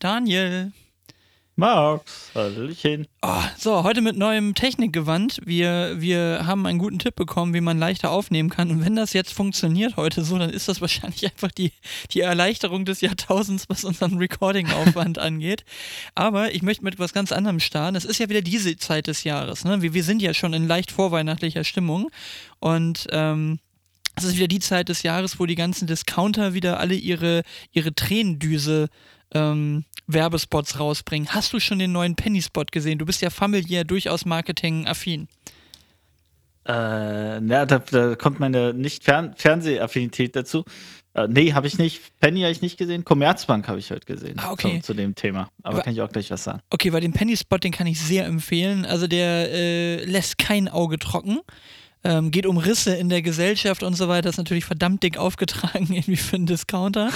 Daniel. Max, Hallöchen. Oh, so, heute mit neuem Technikgewand. Wir, wir haben einen guten Tipp bekommen, wie man leichter aufnehmen kann. Und wenn das jetzt funktioniert heute so, dann ist das wahrscheinlich einfach die, die Erleichterung des Jahrtausends, was unseren Recording-Aufwand angeht. Aber ich möchte mit etwas ganz anderem starten. Es ist ja wieder diese Zeit des Jahres. Ne? Wir, wir sind ja schon in leicht vorweihnachtlicher Stimmung. Und ähm, es ist wieder die Zeit des Jahres, wo die ganzen Discounter wieder alle ihre, ihre Tränendüse ähm, Werbespots rausbringen. Hast du schon den neuen Penny-Spot gesehen? Du bist ja familiär durchaus marketing-affin. Äh, na, da, da kommt meine Nicht-Fernsehaffinität dazu. Äh, nee, habe ich nicht. Penny habe ich nicht gesehen. Commerzbank habe ich heute gesehen. Ah, okay. Zu, zu dem Thema. Aber, Aber kann ich auch gleich was sagen. Okay, weil den Penny-Spot, den kann ich sehr empfehlen. Also der äh, lässt kein Auge trocken ähm, geht um Risse in der Gesellschaft und so weiter. Das ist natürlich verdammt dick aufgetragen, irgendwie für einen Discounter.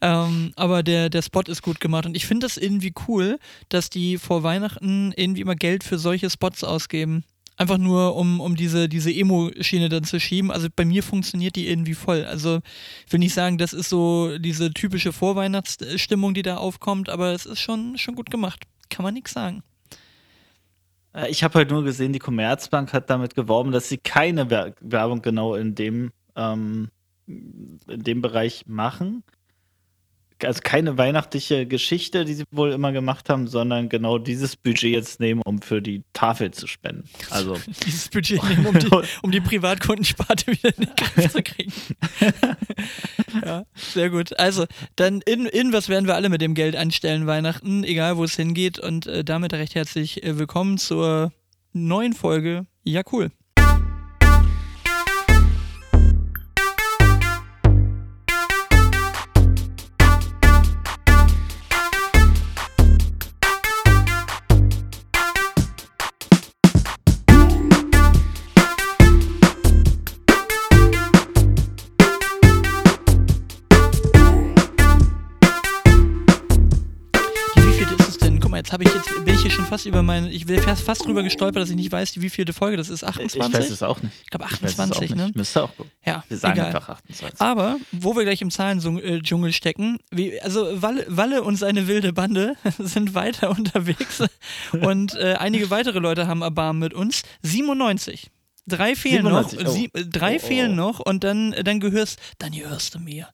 ähm, aber der, der Spot ist gut gemacht. Und ich finde das irgendwie cool, dass die vor Weihnachten irgendwie immer Geld für solche Spots ausgeben. Einfach nur, um, um diese, diese Emo-Schiene dann zu schieben. Also bei mir funktioniert die irgendwie voll. Also ich will nicht sagen, das ist so diese typische Vorweihnachtsstimmung, die da aufkommt, aber es ist schon, schon gut gemacht. Kann man nichts sagen. Äh, ich habe halt nur gesehen, die Commerzbank hat damit geworben, dass sie keine Werbung genau in dem, ähm, in dem Bereich machen also keine weihnachtliche Geschichte, die sie wohl immer gemacht haben, sondern genau dieses Budget jetzt nehmen, um für die Tafel zu spenden. Also dieses Budget nehmen, um die, um die Privatkundensparte wieder in den Griff zu kriegen. ja, sehr gut. Also, dann in, in was werden wir alle mit dem Geld anstellen Weihnachten, egal wo es hingeht. Und äh, damit recht herzlich äh, willkommen zur neuen Folge. Ja, cool. Fast über meinen, ich bin fast, drüber gestolpert, dass ich nicht weiß, wie vielte Folge das ist. 28? Ich weiß es auch nicht. Ich glaube 28, ich ne? Müsste auch. Ja, wir sagen egal. einfach 28. Aber, wo wir gleich im Zahlendschungel stecken, wie, also Walle, Walle und seine wilde Bande sind weiter unterwegs und äh, einige weitere Leute haben Erbarmen mit uns. 97. Drei fehlen 97, noch, oh. sie, drei oh, oh. fehlen noch und dann, dann gehörst, dann gehörst du mir.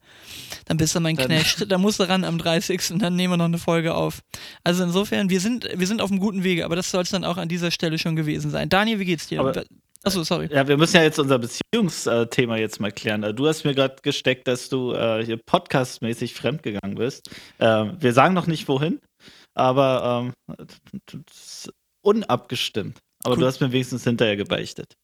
Dann bist du mein dann. Knecht, dann musst du ran am 30. und dann nehmen wir noch eine Folge auf. Also insofern, wir sind, wir sind auf einem guten Wege, aber das soll es dann auch an dieser Stelle schon gewesen sein. Daniel, wie geht's dir? Aber, Achso, sorry. Ja, wir müssen ja jetzt unser Beziehungsthema jetzt mal klären. Du hast mir gerade gesteckt, dass du äh, hier podcastmäßig fremdgegangen bist. Äh, wir sagen noch nicht wohin, aber ähm, unabgestimmt. Aber Gut. du hast mir wenigstens hinterher gebeichtet.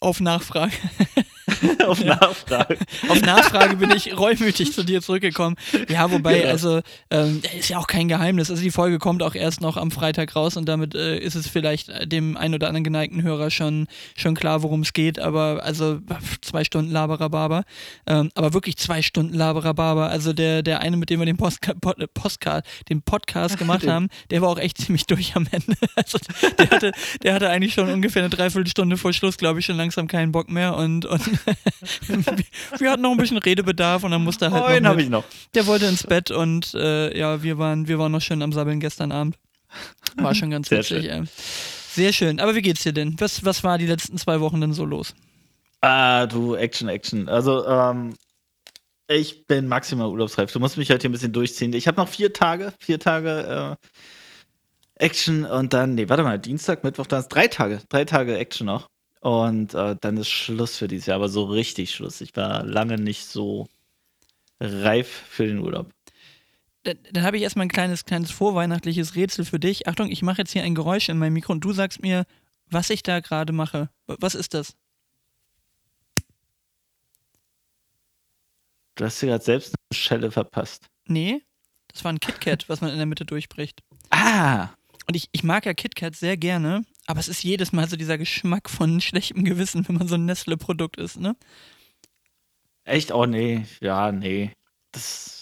Auf Nachfrage. Auf Nachfrage. Auf Nachfrage bin ich reumütig zu dir zurückgekommen. Ja, wobei, genau. also, ähm, ist ja auch kein Geheimnis. Also, die Folge kommt auch erst noch am Freitag raus und damit äh, ist es vielleicht dem ein oder anderen geneigten Hörer schon, schon klar, worum es geht. Aber, also, zwei Stunden Laberababer. Ähm, aber wirklich zwei Stunden Laberababer. Also, der, der eine, mit dem wir den, Postka Pod Postcard, den Podcast gemacht haben, der war auch echt ziemlich durch am Ende. Also, der hatte, der hatte eigentlich schon ungefähr eine Dreiviertelstunde vor Schluss, glaube ich, schon langsam keinen Bock mehr und, und wir hatten noch ein bisschen Redebedarf und dann musste er halt. Oh, den habe ich noch. Der wollte ins Bett und äh, ja, wir waren, wir waren noch schön am Sabbeln gestern Abend. War schon ganz Sehr witzig, schön. Ey. Sehr schön. Aber wie geht's dir denn? Was, was war die letzten zwei Wochen denn so los? Ah, du, Action, Action. Also, ähm, ich bin maximal urlaubsreif. Du musst mich halt hier ein bisschen durchziehen. Ich habe noch vier Tage, vier Tage äh, Action und dann, nee, warte mal, Dienstag, Mittwoch, dann ist drei Tage, drei Tage Action noch. Und äh, dann ist Schluss für dieses Jahr, aber so richtig Schluss. Ich war lange nicht so reif für den Urlaub. Dann, dann habe ich erstmal ein kleines, kleines vorweihnachtliches Rätsel für dich. Achtung, ich mache jetzt hier ein Geräusch in meinem Mikro und du sagst mir, was ich da gerade mache. Was ist das? Du hast dir gerade selbst eine Schelle verpasst. Nee, das war ein KitKat, was man in der Mitte durchbricht. Ah! Und ich, ich mag ja KitKat sehr gerne, aber es ist jedes Mal so dieser Geschmack von schlechtem Gewissen, wenn man so ein Nestle-Produkt ist, ne? Echt? Oh nee, ja, nee. Das.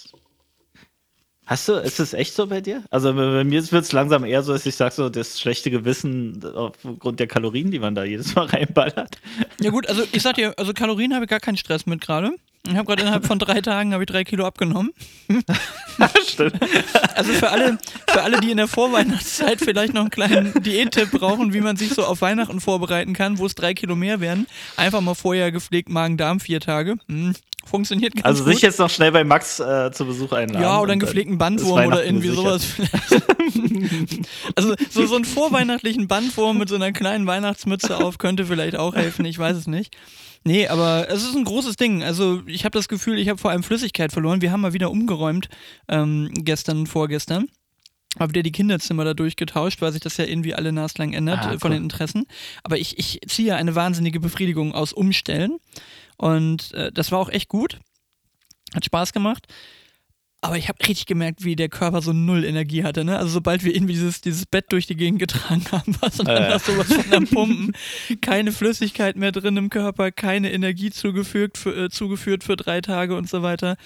Hast du, ist das echt so bei dir? Also bei mir wird es langsam eher so, dass ich sage, so das schlechte Gewissen aufgrund der Kalorien, die man da jedes Mal reinballert. Ja gut, also ich sag dir, also Kalorien habe ich gar keinen Stress mit gerade. Ich habe gerade innerhalb von drei Tagen ich drei Kilo abgenommen. Stimmt. Also für alle, für alle, die in der Vorweihnachtszeit vielleicht noch einen kleinen Diättipp brauchen, wie man sich so auf Weihnachten vorbereiten kann, wo es drei Kilo mehr werden, einfach mal vorher gepflegt Magen-Darm vier Tage. Hm, funktioniert ganz also gut. sich jetzt noch schnell bei Max äh, zu Besuch einladen. Ja, oder einen gepflegten Bandwurm oder irgendwie sowas vielleicht. also so, so einen vorweihnachtlichen Bandwurm mit so einer kleinen Weihnachtsmütze auf könnte vielleicht auch helfen, ich weiß es nicht. Nee, aber es ist ein großes Ding. Also ich habe das Gefühl, ich habe vor allem Flüssigkeit verloren. Wir haben mal wieder umgeräumt, ähm, gestern und vorgestern. Habe wieder die Kinderzimmer da durchgetauscht, weil sich das ja irgendwie alle naslang ändert Ah, äh, von cool. den Interessen. Aber ich, ich ziehe eine wahnsinnige Befriedigung aus Umstellen. Und äh, das war auch echt gut. Hat Spaß gemacht. Aber ich habe richtig gemerkt, wie der Körper so null Energie hatte. Ne? Also sobald wir irgendwie dieses, dieses Bett durch die Gegend getragen haben, war so dann Äh. das sowas von am Pumpen. Keine Flüssigkeit mehr drin im Körper, keine Energie zugefügt für, äh, zugeführt für drei Tage und so weiter.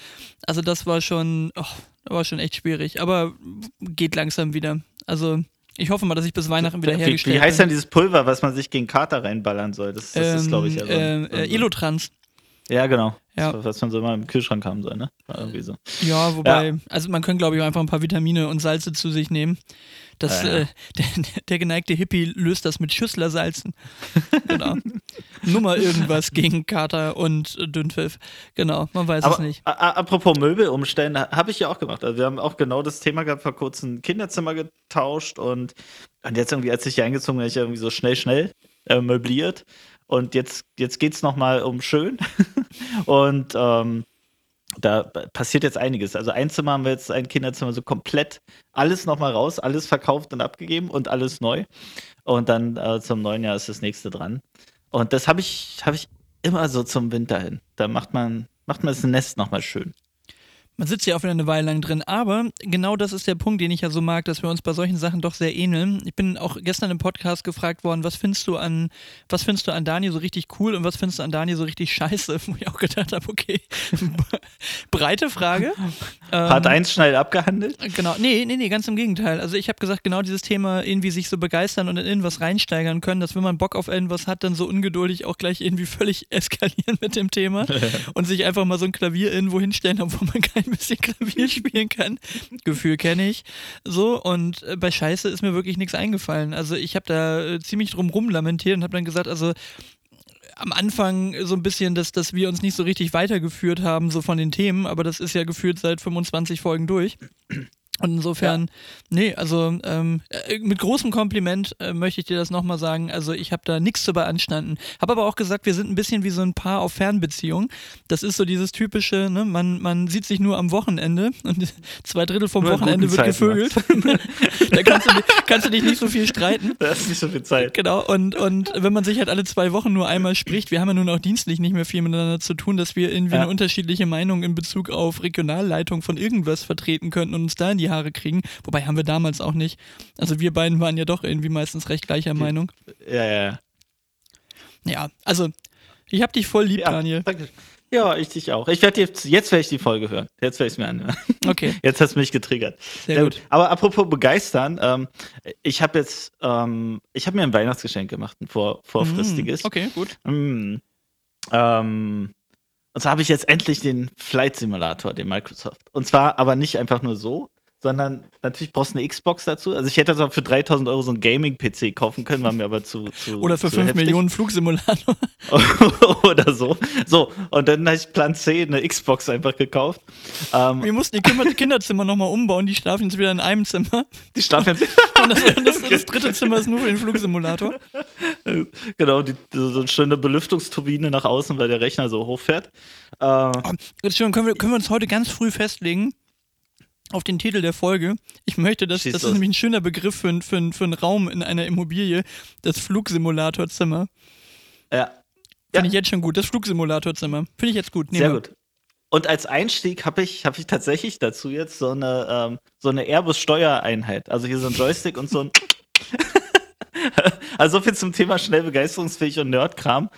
Also das war schon, oh, war schon echt schwierig. Aber geht langsam wieder. Also ich hoffe mal, dass ich bis Weihnachten wieder Wie, hergestellt wie heißt bin. denn dieses Pulver, was man sich gegen Kater reinballern soll? Das, das ist, glaube ich, ja so. ähm, so äh, Elotrans. Ja, genau. Ja. Was man so immer im Kühlschrank haben soll, ne? Irgendwie so. Ja, wobei, also man kann, glaube ich, auch einfach ein paar Vitamine und Salze zu sich nehmen. Das, Ja, ja. Äh, der, der geneigte Hippie löst das mit Schüsslersalzen. genau. Nummer irgendwas gegen Kater und Dünnpfiff. Genau, man weiß Aber es nicht. apropos Möbel umstellen, habe ich ja auch gemacht. Also wir haben auch genau das Thema gehabt, vor kurzem ein Kinderzimmer getauscht und, und jetzt irgendwie, als ich hier eingezogen bin, habe ich irgendwie so schnell, schnell äh, möbliert. Und jetzt, jetzt geht es nochmal um schön. und ähm, da passiert jetzt einiges. Also ein Zimmer haben wir jetzt, ein Kinderzimmer so komplett alles nochmal raus, alles verkauft und abgegeben und alles neu. Und dann äh, zum neuen Jahr ist das nächste dran. Und das habe ich, habe ich immer so zum Winter hin. Da macht man, macht man das Nest nochmal schön. Man sitzt ja auch wieder eine Weile lang drin, aber genau das ist der Punkt, den ich ja so mag, dass wir uns bei solchen Sachen doch sehr ähneln. Ich bin auch gestern im Podcast gefragt worden, was findest du an, was findest du an Dani so richtig cool und was findest du an Dani so richtig scheiße? Wo ich auch gedacht habe, okay, breite Frage. Part Ähm, 1 schnell abgehandelt. Genau, nee, nee, nee, ganz im Gegenteil. Also ich habe gesagt, genau dieses Thema irgendwie sich so begeistern und in irgendwas reinsteigern können, dass wenn man Bock auf irgendwas hat, dann so ungeduldig auch gleich irgendwie völlig eskalieren mit dem Thema und sich einfach mal so ein Klavier irgendwo hinstellen, obwohl man kein bisschen Klavier spielen kann. Gefühl kenne ich. So, und äh, bei Scheiße ist mir wirklich nichts eingefallen. Also ich habe da äh, ziemlich drum rum lamentiert und habe dann gesagt, also am Anfang so ein bisschen, dass, dass wir uns nicht so richtig weitergeführt haben, so von den Themen, aber das ist ja geführt seit 25 Folgen durch. Und insofern, nee, also ähm, äh, mit großem Kompliment äh, möchte ich dir das nochmal sagen. Also ich habe da nichts zu beanstanden. Habe aber auch gesagt, wir sind ein bisschen wie so ein Paar auf Fernbeziehung. Das ist so dieses typische, ne, man, man sieht sich nur am Wochenende und zwei Drittel vom Nur Wochenende wird Zeiten, gevögelt. da kannst du, kannst du dich nicht so viel streiten. Da ist nicht so viel Zeit. Genau, und, und wenn man sich halt alle zwei Wochen nur einmal spricht, wir haben ja nun auch dienstlich nicht mehr viel miteinander zu tun, dass wir irgendwie Ja. eine unterschiedliche Meinung in Bezug auf Regionalleitung von irgendwas vertreten könnten und uns da in die Haare kriegen. Wobei haben wir damals auch nicht. Also wir beiden waren ja doch irgendwie meistens recht gleicher Meinung. Ja, ja, ja. Ja, also ich hab dich voll lieb, ja Daniel. danke. Ja, ich dich auch. Ich werde jetzt, jetzt werde ich die Folge hören. Jetzt werde ich es mir anhören. Okay, Jetzt hast du mich getriggert. sehr gut. Aber apropos begeistern, ähm, ich habe jetzt, ähm, ich habe mir ein Weihnachtsgeschenk gemacht, ein vor, vorfristiges. Mm, Okay, gut. Mm. Ähm, und zwar habe ich jetzt endlich den Flight Simulator, den Microsoft. Und zwar aber nicht einfach nur so, sondern natürlich brauchst du eine Xbox dazu. Also ich hätte also für 3000 Euro so einen Gaming-PC kaufen können, war mir aber zu, zu Oder für zu 5 heftig. Millionen Flugsimulator. oder so. So, und dann habe ich Plan C, eine Xbox einfach gekauft. Ähm, Wir mussten die Kinder Kinderzimmer nochmal umbauen, die schlafen jetzt wieder in einem Zimmer. die schlafen jetzt Und das, das, das dritte Zimmer ist nur für den Flugsimulator. genau, die, so eine schöne Belüftungsturbine nach außen, weil der Rechner so hochfährt. Äh, Entschuldigung, können wir, können wir uns heute ganz früh festlegen auf den Titel der Folge? Ich möchte, dass Schieß das ist nämlich ein schöner Begriff für, für, für einen Raum in einer Immobilie, das Flugsimulatorzimmer. ja. Finde Ja. ich jetzt schon gut. Das Flugsimulatorzimmer. Finde ich jetzt gut. Nehmen Sehr wir. gut. Und als Einstieg habe ich, hab ich tatsächlich dazu jetzt so eine, ähm, so eine Airbus-Steuereinheit. Also hier so ein Joystick und so ein. also so viel zum Thema schnell begeisterungsfähig und Nerdkram.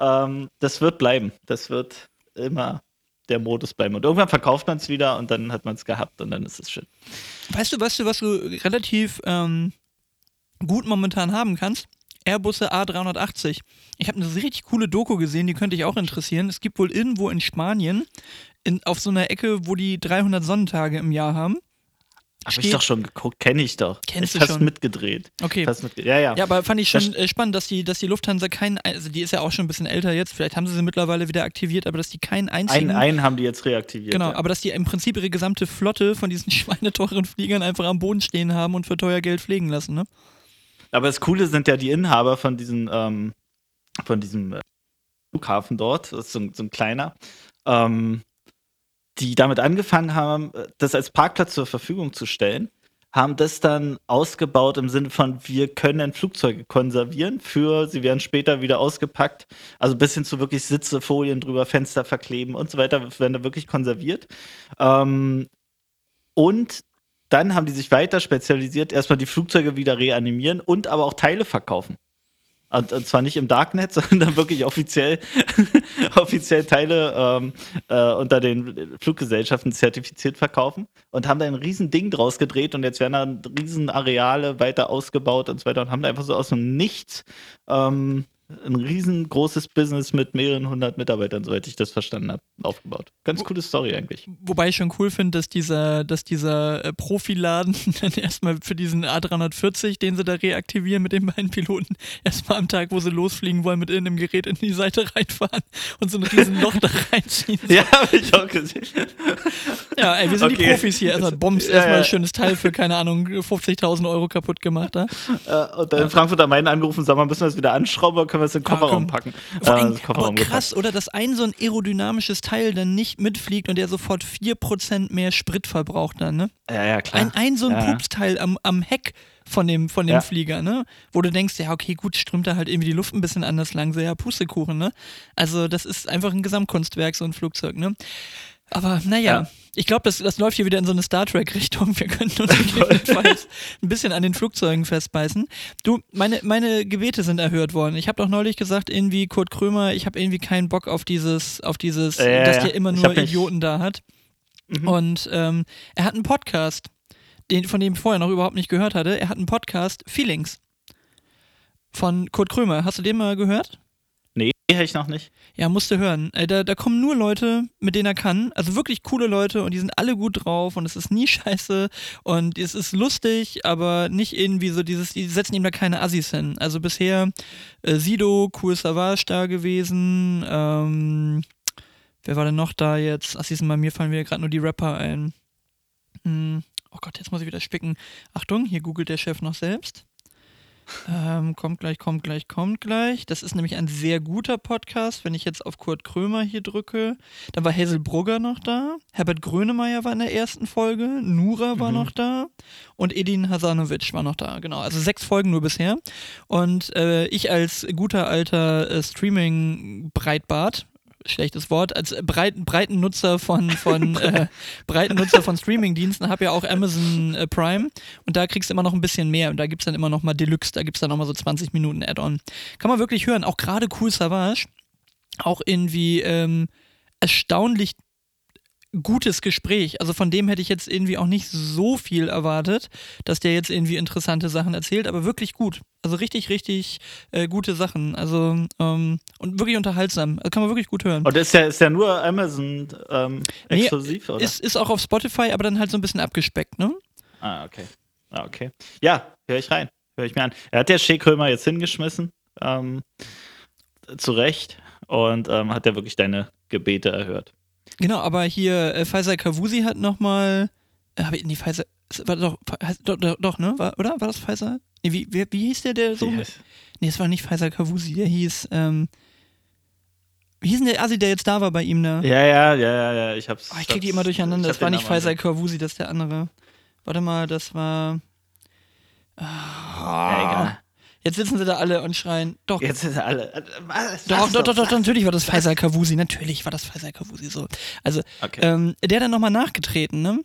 Ähm, das wird bleiben. Das wird immer der Modus bleiben. Und irgendwann verkauft man es wieder und dann hat man es gehabt und dann ist es schön. Weißt du, weißt du, was du relativ ähm, gut momentan haben kannst? Airbusse A380. Ich habe eine richtig coole Doku gesehen, die könnte ich auch interessieren. Es gibt wohl irgendwo in Spanien, in, auf so einer Ecke, wo die 300 Sonnentage im Jahr haben. Hab ich doch schon geguckt, kenne ich doch. Kennst ich du schon? mitgedreht. Okay. Fast mitge ja, ja. Ja, aber fand ich Das- schon äh, spannend, dass die, dass die Lufthansa keinen, also die ist ja auch schon ein bisschen älter jetzt, vielleicht haben sie sie mittlerweile wieder aktiviert, aber dass die keinen einzigen. einen, einen haben die jetzt reaktiviert. Genau, ja. aber dass die im Prinzip ihre gesamte Flotte von diesen schweineteuren Fliegern einfach am Boden stehen haben und für teuer Geld pflegen lassen, ne? Aber das Coole sind ja die Inhaber von diesem, ähm, von diesem äh, Flughafen dort, das ist so, ein- so ein kleiner, ähm, die damit angefangen haben, äh, das als Parkplatz zur Verfügung zu stellen, haben das dann ausgebaut im Sinne von, wir können Flugzeuge konservieren für, sie werden später wieder ausgepackt, also bis hin zu wirklich Sitze, Folien drüber, Fenster verkleben und so weiter, werden da wirklich konserviert. Ähm, und dann haben die sich weiter spezialisiert, erstmal die Flugzeuge wieder reanimieren und aber auch Teile verkaufen. Und, zwar nicht im Darknet, sondern wirklich offiziell, offiziell Teile ähm, äh, unter den Fluggesellschaften zertifiziert verkaufen und haben da ein riesen Ding draus gedreht und jetzt werden da riesen Areale weiter ausgebaut und so weiter und haben da einfach so aus dem Nichts ähm, ein riesengroßes Business mit mehreren hundert Mitarbeitern, soweit ich das verstanden habe, aufgebaut. Ganz coole Story eigentlich. Wobei ich schon cool finde, dass dieser, dass dieser äh, Profiladen dann erstmal für diesen A340, den sie da reaktivieren mit den beiden Piloten, erstmal am Tag, wo sie losfliegen wollen, mit irgendeinem Gerät in die Seite reinfahren und so ein riesen Loch da reinziehen. Ja, habe ich auch gesehen. Ja, ey, wir sind die Okay. Profis hier. Erstmal Bombs, Ja, erstmal ja. ein schönes Teil für, keine Ahnung, 50.000 Euro kaputt gemacht. Da. Äh, und dann in Frankfurt am Main angerufen, sag mal, müssen wir das wieder anschrauben können wir es in den Kofferraum komm. packen? Äh, allem, das Kofferraum krass, oder dass ein so ein aerodynamisches Teil dann nicht mitfliegt und der sofort 4% mehr Sprit verbraucht dann, ne? gepackt. Ja, ja, klar. Ein, ein so ein Ja. Pupsteil am, am Heck von dem, von dem Ja. Flieger, ne? Wo du denkst, ja, okay, gut, strömt da halt irgendwie die Luft ein bisschen anders lang, so ja, Pustekuchen, ne? Also, das ist einfach ein Gesamtkunstwerk, so ein Flugzeug, ne? Aber naja, Ja. ich glaube, das, das läuft hier wieder in so eine Star Trek-Richtung. Wir könnten uns gegebenenfalls ein bisschen an den Flugzeugen festbeißen. Du, meine, meine Gebete sind erhört worden. Ich habe doch neulich gesagt, irgendwie Kurt Krömer, ich habe irgendwie keinen Bock auf dieses, auf dieses, ja, dass ja. der immer nur Idioten da hat. Mhm. Und ähm, er hat einen Podcast, den, von dem ich vorher noch überhaupt nicht gehört hatte. Er hat einen Podcast, Feelings. Von Kurt Krömer. Hast du den mal gehört? Nee, hätte ich noch nicht. Ja, musste hören. Äh, da, da kommen nur Leute, mit denen er kann. Also wirklich coole Leute und die sind alle gut drauf und es ist nie scheiße und es ist lustig, aber nicht irgendwie so dieses, die setzen ihm da keine Assis hin. Also bisher äh, Sido, Cool Savage da gewesen. Ähm, wer war denn noch da jetzt? Du, bei mir fallen mir gerade nur die Rapper ein. Hm, oh Gott, jetzt muss ich wieder spicken. Achtung, hier googelt der Chef noch selbst. Ähm, kommt gleich, kommt gleich, kommt gleich. Das ist nämlich ein sehr guter Podcast. Wenn ich jetzt auf Kurt Krömer hier drücke, dann war Hazel Brugger noch da, Herbert Grönemeyer war in der ersten Folge, Nura war Mhm. noch da und Edin Hasanovic war noch da. Genau, also sechs Folgen nur bisher. Und äh, ich als guter alter äh, Streaming-Breitbart, schlechtes Wort, als breiten, breiten Nutzer von, von äh, breiten Nutzer von Streamingdiensten. Habe ja auch Amazon äh, Prime. Und da kriegst du immer noch ein bisschen mehr. Und da gibt es dann immer noch mal Deluxe, da gibt es dann noch mal so 20 Minuten Add-on. Kann man wirklich hören, auch gerade Cool Savage, auch irgendwie ähm, erstaunlich gutes Gespräch. Also von dem hätte ich jetzt irgendwie auch nicht so viel erwartet, dass der jetzt irgendwie interessante Sachen erzählt, aber wirklich gut. Also richtig, richtig äh, gute Sachen. Also ähm, und wirklich unterhaltsam. Also kann man wirklich gut hören. Und ist ja, ist ja nur Amazon ähm, Nee, exklusiv, oder? Ist, ist auch auf Spotify, aber dann halt so ein bisschen abgespeckt, ne? ah, okay. Ah, okay. Ja, höre ich rein. Höre ich mir an. Er hat der Shea Krömer jetzt hingeschmissen. Ähm, zu Recht. Und ähm, hat ja wirklich deine Gebete erhört. Genau, aber hier äh, Faisal Kavusi hat nochmal. Äh, hab ich, nee, Faisal. es War doch, doch, doch, doch, ne? War, oder? War das Faisal? Nee, wie, wie, wie hieß der, der so. Heißt- Nee, es war nicht Faisal Kavusi, der hieß. Ähm, wie hieß denn der Assi, der jetzt da war bei ihm, ne? Ja, ja, ja, ja, ja. Ich hab's. Oh, ich krieg die immer durcheinander. Das war nicht Faisal Kavusi, das ist der andere. Warte mal, das war. Ja, egal. Jetzt sitzen sie da alle und schreien. Doch, Jetzt sind alle. äh, Was? doch, doch, doch, doch, natürlich war das Faisal Kavusi. Natürlich war das Faisal Kavusi so. Also, Okay. ähm, der dann nochmal nachgetreten, ne?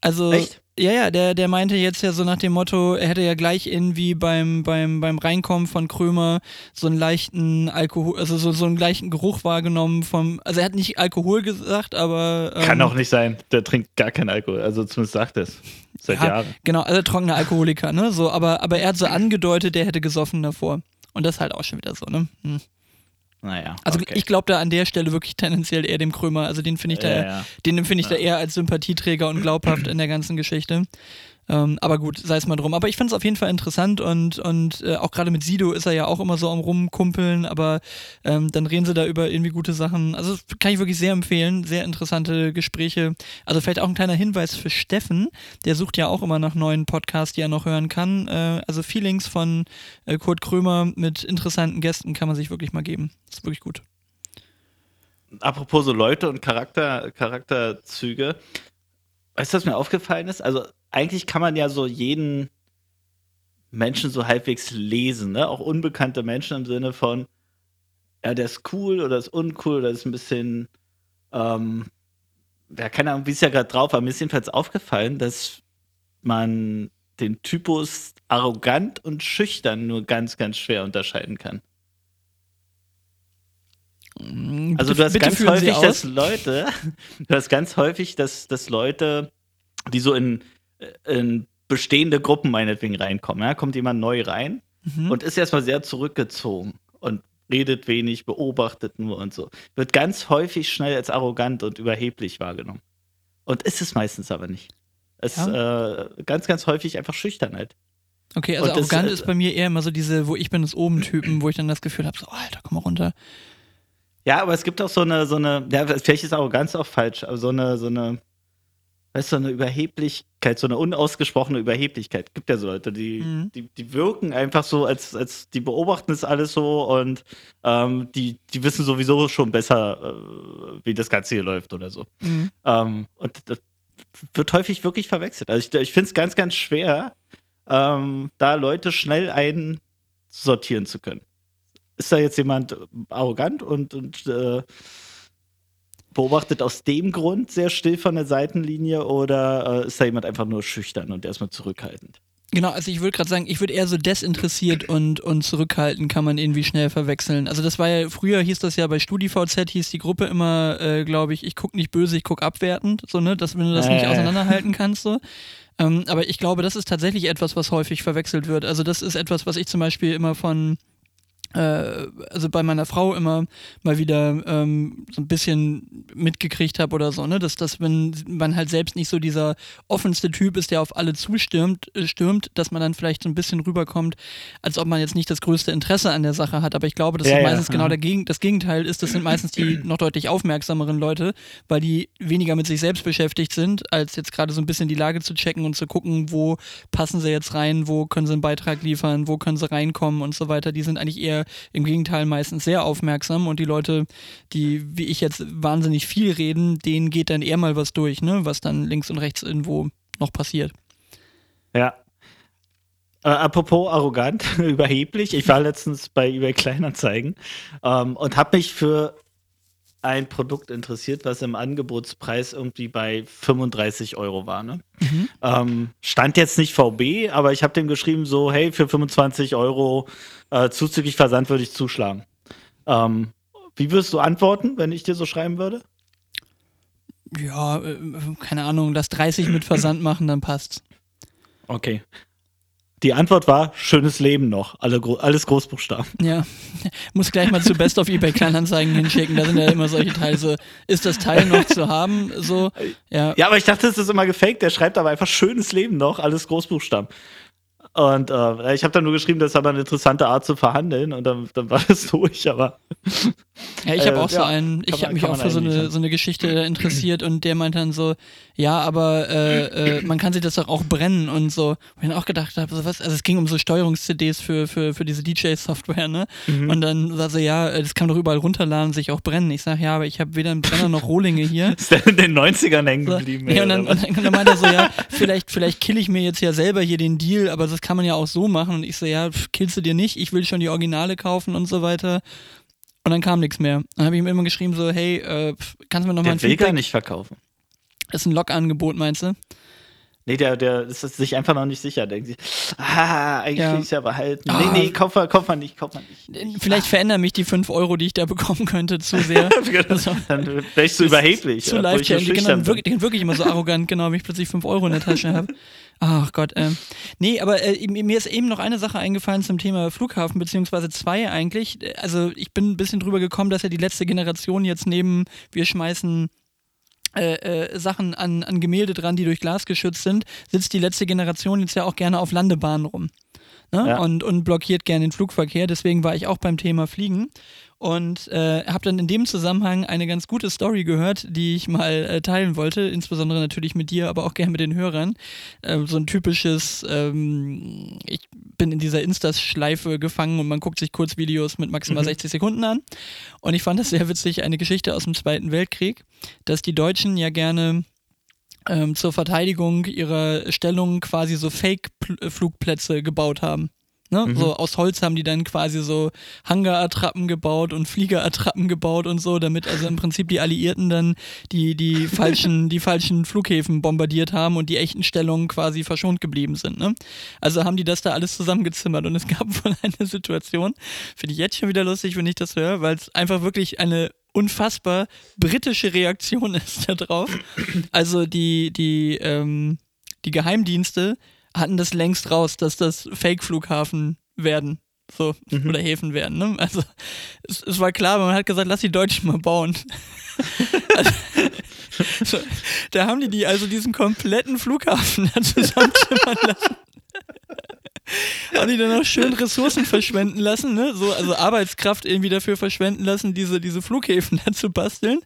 Also. Echt? Ja, ja, der, der meinte jetzt ja so nach dem Motto, er hätte ja gleich irgendwie beim, beim, beim Reinkommen von Krömer so einen leichten Alkohol, also so, so einen gleichen Geruch wahrgenommen vom, also er hat nicht Alkohol gesagt, aber. Ähm, Kann auch nicht sein. Der trinkt gar keinen Alkohol. Also zumindest sagt er es. Seit Ja, Jahren. Genau, also trockener Alkoholiker, ne? So, aber, aber er hat so angedeutet, der hätte gesoffen davor. Und das halt auch schon wieder so, ne? Hm. Naja. Also okay. ich glaube da an der Stelle wirklich tendenziell eher dem Krömer. Also den finde ich da, Ja, ja. den empfinde ich da Ja. eher als Sympathieträger und glaubhaft in der ganzen Geschichte. Ähm, aber gut, sei es mal drum. Aber ich finde es auf jeden Fall interessant und, und äh, auch gerade mit Sido ist er ja auch immer so am Rumkumpeln, aber ähm, dann reden sie da über irgendwie gute Sachen. Also kann ich wirklich sehr empfehlen. Sehr interessante Gespräche. Also vielleicht auch ein kleiner Hinweis für Steffen, der sucht ja auch immer nach neuen Podcasts, die er noch hören kann. Äh, also Feelings von äh, Kurt Krömer mit interessanten Gästen kann man sich wirklich mal geben. ist wirklich gut. Apropos so Leute und Charakter, Charakterzüge. Weißt du, was mir aufgefallen ist? Also, eigentlich kann man ja so jeden Menschen so halbwegs lesen, ne? Auch unbekannte Menschen im Sinne von, ja, der ist cool oder ist uncool oder ist ein bisschen, ähm, ja, keine Ahnung, wie ist ja gerade drauf, aber mir ist jedenfalls aufgefallen, dass man den Typus arrogant und schüchtern nur ganz, ganz schwer unterscheiden kann. Mm, Also du hast bitte ganz häufig, dass Leute, du hast ganz häufig, dass, dass Leute, die so in, in bestehende Gruppen meinetwegen reinkommen, ja, kommt jemand neu rein Mhm. und ist erstmal sehr zurückgezogen und redet wenig, beobachtet nur und so. Wird ganz häufig schnell als arrogant und überheblich wahrgenommen. Und ist es meistens aber nicht. Es äh, ganz, ganz häufig einfach Schüchternheit. Okay, also Und das, arrogant äh, ist bei mir eher immer so diese, wo ich bin, ist oben Typen, wo ich dann das Gefühl habe, so, Alter, komm mal runter. Ja, aber es gibt auch so eine, so eine, ja, vielleicht ist Arroganz auch falsch, aber so eine, so eine, weißt du, so eine Überheblichkeit, so eine unausgesprochene Überheblichkeit. Gibt ja so Leute, die, Mhm. die, die wirken einfach so, als, als die beobachten es alles so und ähm, die, die wissen sowieso schon besser, äh, wie das Ganze hier läuft oder so. Mhm. Ähm, und das wird häufig wirklich verwechselt. Also ich, ich finde es ganz, ganz schwer, ähm, da Leute schnell einsortieren zu können. Ist da jetzt jemand arrogant und, und äh, beobachtet aus dem Grund sehr still von der Seitenlinie oder äh, ist da jemand einfach nur schüchtern und erstmal zurückhaltend? Genau, also ich würde gerade sagen, ich würde eher so desinteressiert und, und zurückhaltend kann man irgendwie schnell verwechseln. Also das war ja, früher hieß das ja bei StudiVZ, hieß die Gruppe immer, äh, glaube ich, ich guck nicht böse, ich guck abwertend, so, ne, dass wenn du das nicht Äh. auseinanderhalten kannst, so. Ähm, aber ich glaube, das ist tatsächlich etwas, was häufig verwechselt wird. Also das ist etwas, was ich zum Beispiel immer von also bei meiner Frau immer mal wieder ähm, so ein bisschen mitgekriegt habe oder so, ne, dass das, wenn man halt selbst nicht so dieser offenste Typ ist, der auf alle zustürmt, äh, stürmt, dass man dann vielleicht so ein bisschen rüberkommt, als ob man jetzt nicht das größte Interesse an der Sache hat. Aber ich glaube, dass Ja, das ja, meistens genau ja. der Gegen das Gegenteil ist. Das sind meistens die noch deutlich aufmerksameren Leute, weil die weniger mit sich selbst beschäftigt sind, als jetzt gerade so ein bisschen die Lage zu checken und zu gucken, wo passen sie jetzt rein, wo können sie einen Beitrag liefern, wo können sie reinkommen und so weiter. Die sind eigentlich eher im Gegenteil meistens sehr aufmerksam und die Leute, die wie ich jetzt wahnsinnig viel reden, denen geht dann eher mal was durch, ne, was dann links und rechts irgendwo noch passiert. Ja. Äh, apropos arrogant, überheblich. Ich war letztens bei eBay Kleinanzeigen ähm, und habe mich für ein Produkt interessiert, was im Angebotspreis irgendwie bei 35 Euro war. Ne? Mhm. Ähm, stand jetzt nicht VB, aber ich habe dem geschrieben, so, hey, für 25 Euro äh, zuzüglich Versand würde ich zuschlagen. Ähm, wie würdest du antworten, wenn ich dir so schreiben würde? Ja, äh, keine Ahnung, lass 30 mit Versand machen, dann passt's. Okay. Die Antwort war, schönes Leben noch. Alle, alles Großbuchstaben. Ja, muss gleich mal zu Best of eBay Kleinanzeigen hinschicken. Da sind ja immer solche Teile so, ist das Teil noch zu haben? So, ja. Ja, aber ich dachte, es ist immer gefaked. Der schreibt aber einfach schönes Leben noch, alles Großbuchstaben. Und äh, ich habe dann nur geschrieben, das ist aber eine interessante Art zu verhandeln und dann, dann war das durch, aber Ja, ich habe Äh, auch so ja, einen, ich habe mich auch für so eine, so eine Geschichte interessiert und der meint dann so, ja, aber äh, äh, man kann sich das doch auch brennen und so. Und ich dann auch gedacht habe, so was, also es ging um so Steuerungs-CDs für, für, für diese DJ-Software, ne? Mhm. Und dann sagt sie, ja, äh, das kann man doch überall runterladen, sich auch brennen. Ich sage, ja, aber ich habe weder einen Brenner noch Rohlinge hier. ist der in den 90ern hängen So, geblieben. ja, ey, und, dann, und, dann, und dann meint er so, ja, vielleicht, vielleicht kill ich mir jetzt ja selber hier den Deal, aber das kann man ja auch so machen. Und ich so, ja, killst du dir nicht, ich will schon die Originale kaufen und so weiter. Und dann kam nichts mehr. Dann habe ich ihm immer geschrieben, so, hey, äh, kannst du mir nochmal ein der will gar Feedback? nicht verkaufen. Ist ein Log-Angebot, meinst du? Nee, der, der ist sich einfach noch nicht sicher. Denkt sich, ah, eigentlich Ja. will ich es ja behalten. Ah. Nee, nee, kauf mal, kauf mal nicht, kauf mal nicht. Vielleicht verändern mich die 5 Euro, die ich da bekommen könnte, zu sehr. Also, Dann wärst du überheblich. zu so chat genau, wirklich, wirklich immer so arrogant, genau, wenn ich plötzlich 5 Euro in der Tasche habe. Ach Gott, ähm. Nee, aber äh, mir ist eben noch eine Sache eingefallen zum Thema Flughafen, beziehungsweise zwei eigentlich. Also ich bin ein bisschen drüber gekommen, dass ja die letzte Generation jetzt neben, wir schmeißen äh, äh, Sachen an, an Gemälde dran, die durch Glas geschützt sind, sitzt die letzte Generation jetzt ja auch gerne auf Landebahnen rum. Ne? Ja. Und, und blockiert gerne den Flugverkehr. Deswegen war ich auch beim Thema Fliegen und äh, habe dann in dem Zusammenhang eine ganz gute Story gehört, die ich mal äh, teilen wollte, insbesondere natürlich mit dir, aber auch gerne mit den Hörern. Äh, so ein typisches, ähm, ich bin in dieser Insta-Schleife gefangen und man guckt sich Kurzvideos mit maximal Mhm. 60 Sekunden an. Und ich fand das sehr witzig, eine Geschichte aus dem Zweiten Weltkrieg, dass die Deutschen ja gerne ähm, zur Verteidigung ihrer Stellung quasi so Fake-Flugplätze gebaut haben. Ne? Mhm. So aus Holz haben die dann quasi so Hangar-Attrappen gebaut und Flieger-Attrappen gebaut und so, damit also im Prinzip die Alliierten dann die, die, falschen, die falschen Flughäfen bombardiert haben und die echten Stellungen quasi verschont geblieben sind. Ne? Also haben die das da alles zusammengezimmert und es gab wohl eine Situation, finde ich jetzt schon wieder lustig, wenn ich das höre, weil es einfach wirklich eine unfassbar britische Reaktion ist da drauf. Also die, die, ähm, die Geheimdienste hatten das längst raus, dass das Fake-Flughafen werden. So, Mhm. oder Häfen werden, ne? Also, es, es war klar, aber man hat gesagt, lass die Deutschen mal bauen. also, so, da haben die, die also diesen kompletten Flughafen zusammenzimmern lassen. haben die dann auch schön Ressourcen verschwenden lassen, ne? So, also Arbeitskraft irgendwie dafür verschwenden lassen, diese, diese Flughäfen da zu basteln.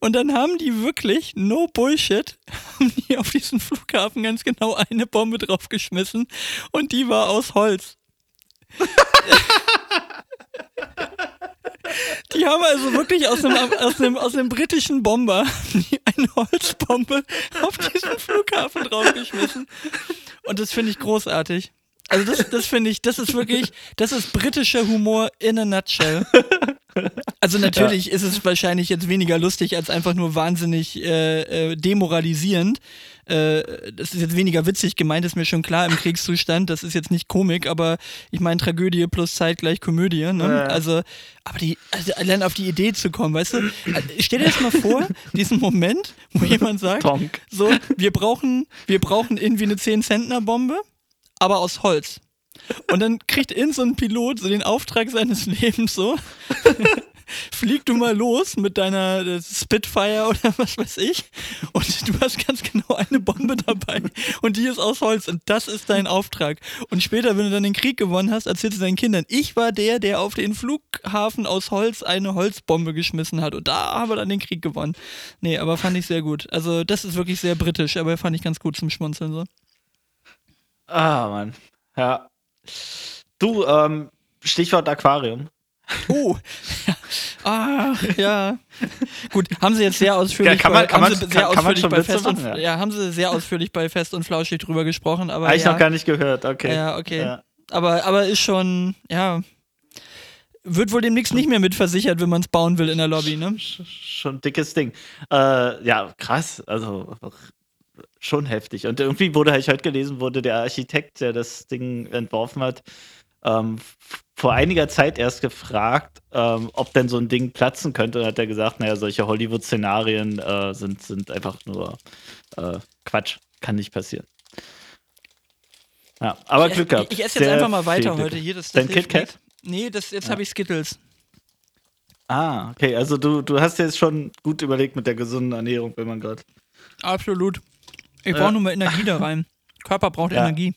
Und dann haben die wirklich, no Bullshit, haben die auf diesen Flughafen ganz genau eine Bombe draufgeschmissen und die war aus Holz. Die haben also wirklich aus einem, aus einem, aus einem britischen Bomber eine Holzbombe auf diesen Flughafen draufgeschmissen. Und das finde ich großartig. Also das, das finde ich, das ist wirklich, das ist britischer Humor in a nutshell. Also natürlich ist es wahrscheinlich jetzt weniger lustig als einfach nur wahnsinnig äh, äh, demoralisierend. Äh, das ist jetzt weniger witzig gemeint, ist mir schon klar im Kriegszustand. Das ist jetzt nicht Komik, aber ich meine Tragödie plus Zeit gleich Komödie. Ne? Ja. Also, aber die, also allein auf die Idee zu kommen, weißt du? Stell dir das mal vor, diesen Moment, wo jemand sagt, Tonk. so, wir brauchen, wir brauchen irgendwie eine 10-Zentner-Bombe, aber aus Holz. Und dann kriegt irgend so ein Pilot so den Auftrag seines Lebens so. Flieg du mal los mit deiner äh, Spitfire oder was weiß ich. Und du hast ganz genau eine Bombe dabei. Und die ist aus Holz. Und das ist dein Auftrag. Und später, wenn du dann den Krieg gewonnen hast, erzählst du deinen Kindern, ich war der, der auf den Flughafen aus Holz eine Holzbombe geschmissen hat. Und da haben wir dann den Krieg gewonnen. Nee, aber fand ich sehr gut. Also, das ist wirklich sehr britisch, aber fand ich ganz gut zum Schmunzeln so. Ah, Mann. Ja. Du, ähm, Stichwort Aquarium. Oh, ah, ja. Gut, haben sie jetzt sehr ausführlich Ja, man- bei, haben sie sehr ausführlich bei Fest und, machen, ja. ja. haben sie sehr ausführlich bei Fest und Flauschig drüber gesprochen, aber Habe ich ja, noch gar nicht gehört, okay. ja, okay. Ja. Aber, aber ist schon, ja, wird wohl demnächst nicht mehr mitversichert, wenn man es bauen will in der Lobby, ne? Sch- Schon dickes Ding. Äh, ja, krass. Also schon heftig. Und irgendwie wurde, habe ich heute gelesen, wurde der Architekt, der das Ding entworfen hat, ähm, vor einiger Zeit erst gefragt, ähm, ob denn so ein Ding platzen könnte. Und hat er gesagt, naja, solche Hollywood-Szenarien äh, sind, sind einfach nur äh, Quatsch. Kann nicht passieren. Ja, aber Glück gehabt. ich, ich esse jetzt Sehr einfach mal weiter heute. Hier, das, das Dein KitKat? Nee, das, jetzt Ja. habe ich Skittles. Ah, okay. Also du, du hast jetzt schon gut überlegt mit der gesunden Ernährung, wenn man gerade. Absolut. Ich Ja. brauche nur mal Energie da rein. Körper braucht Ja. Energie.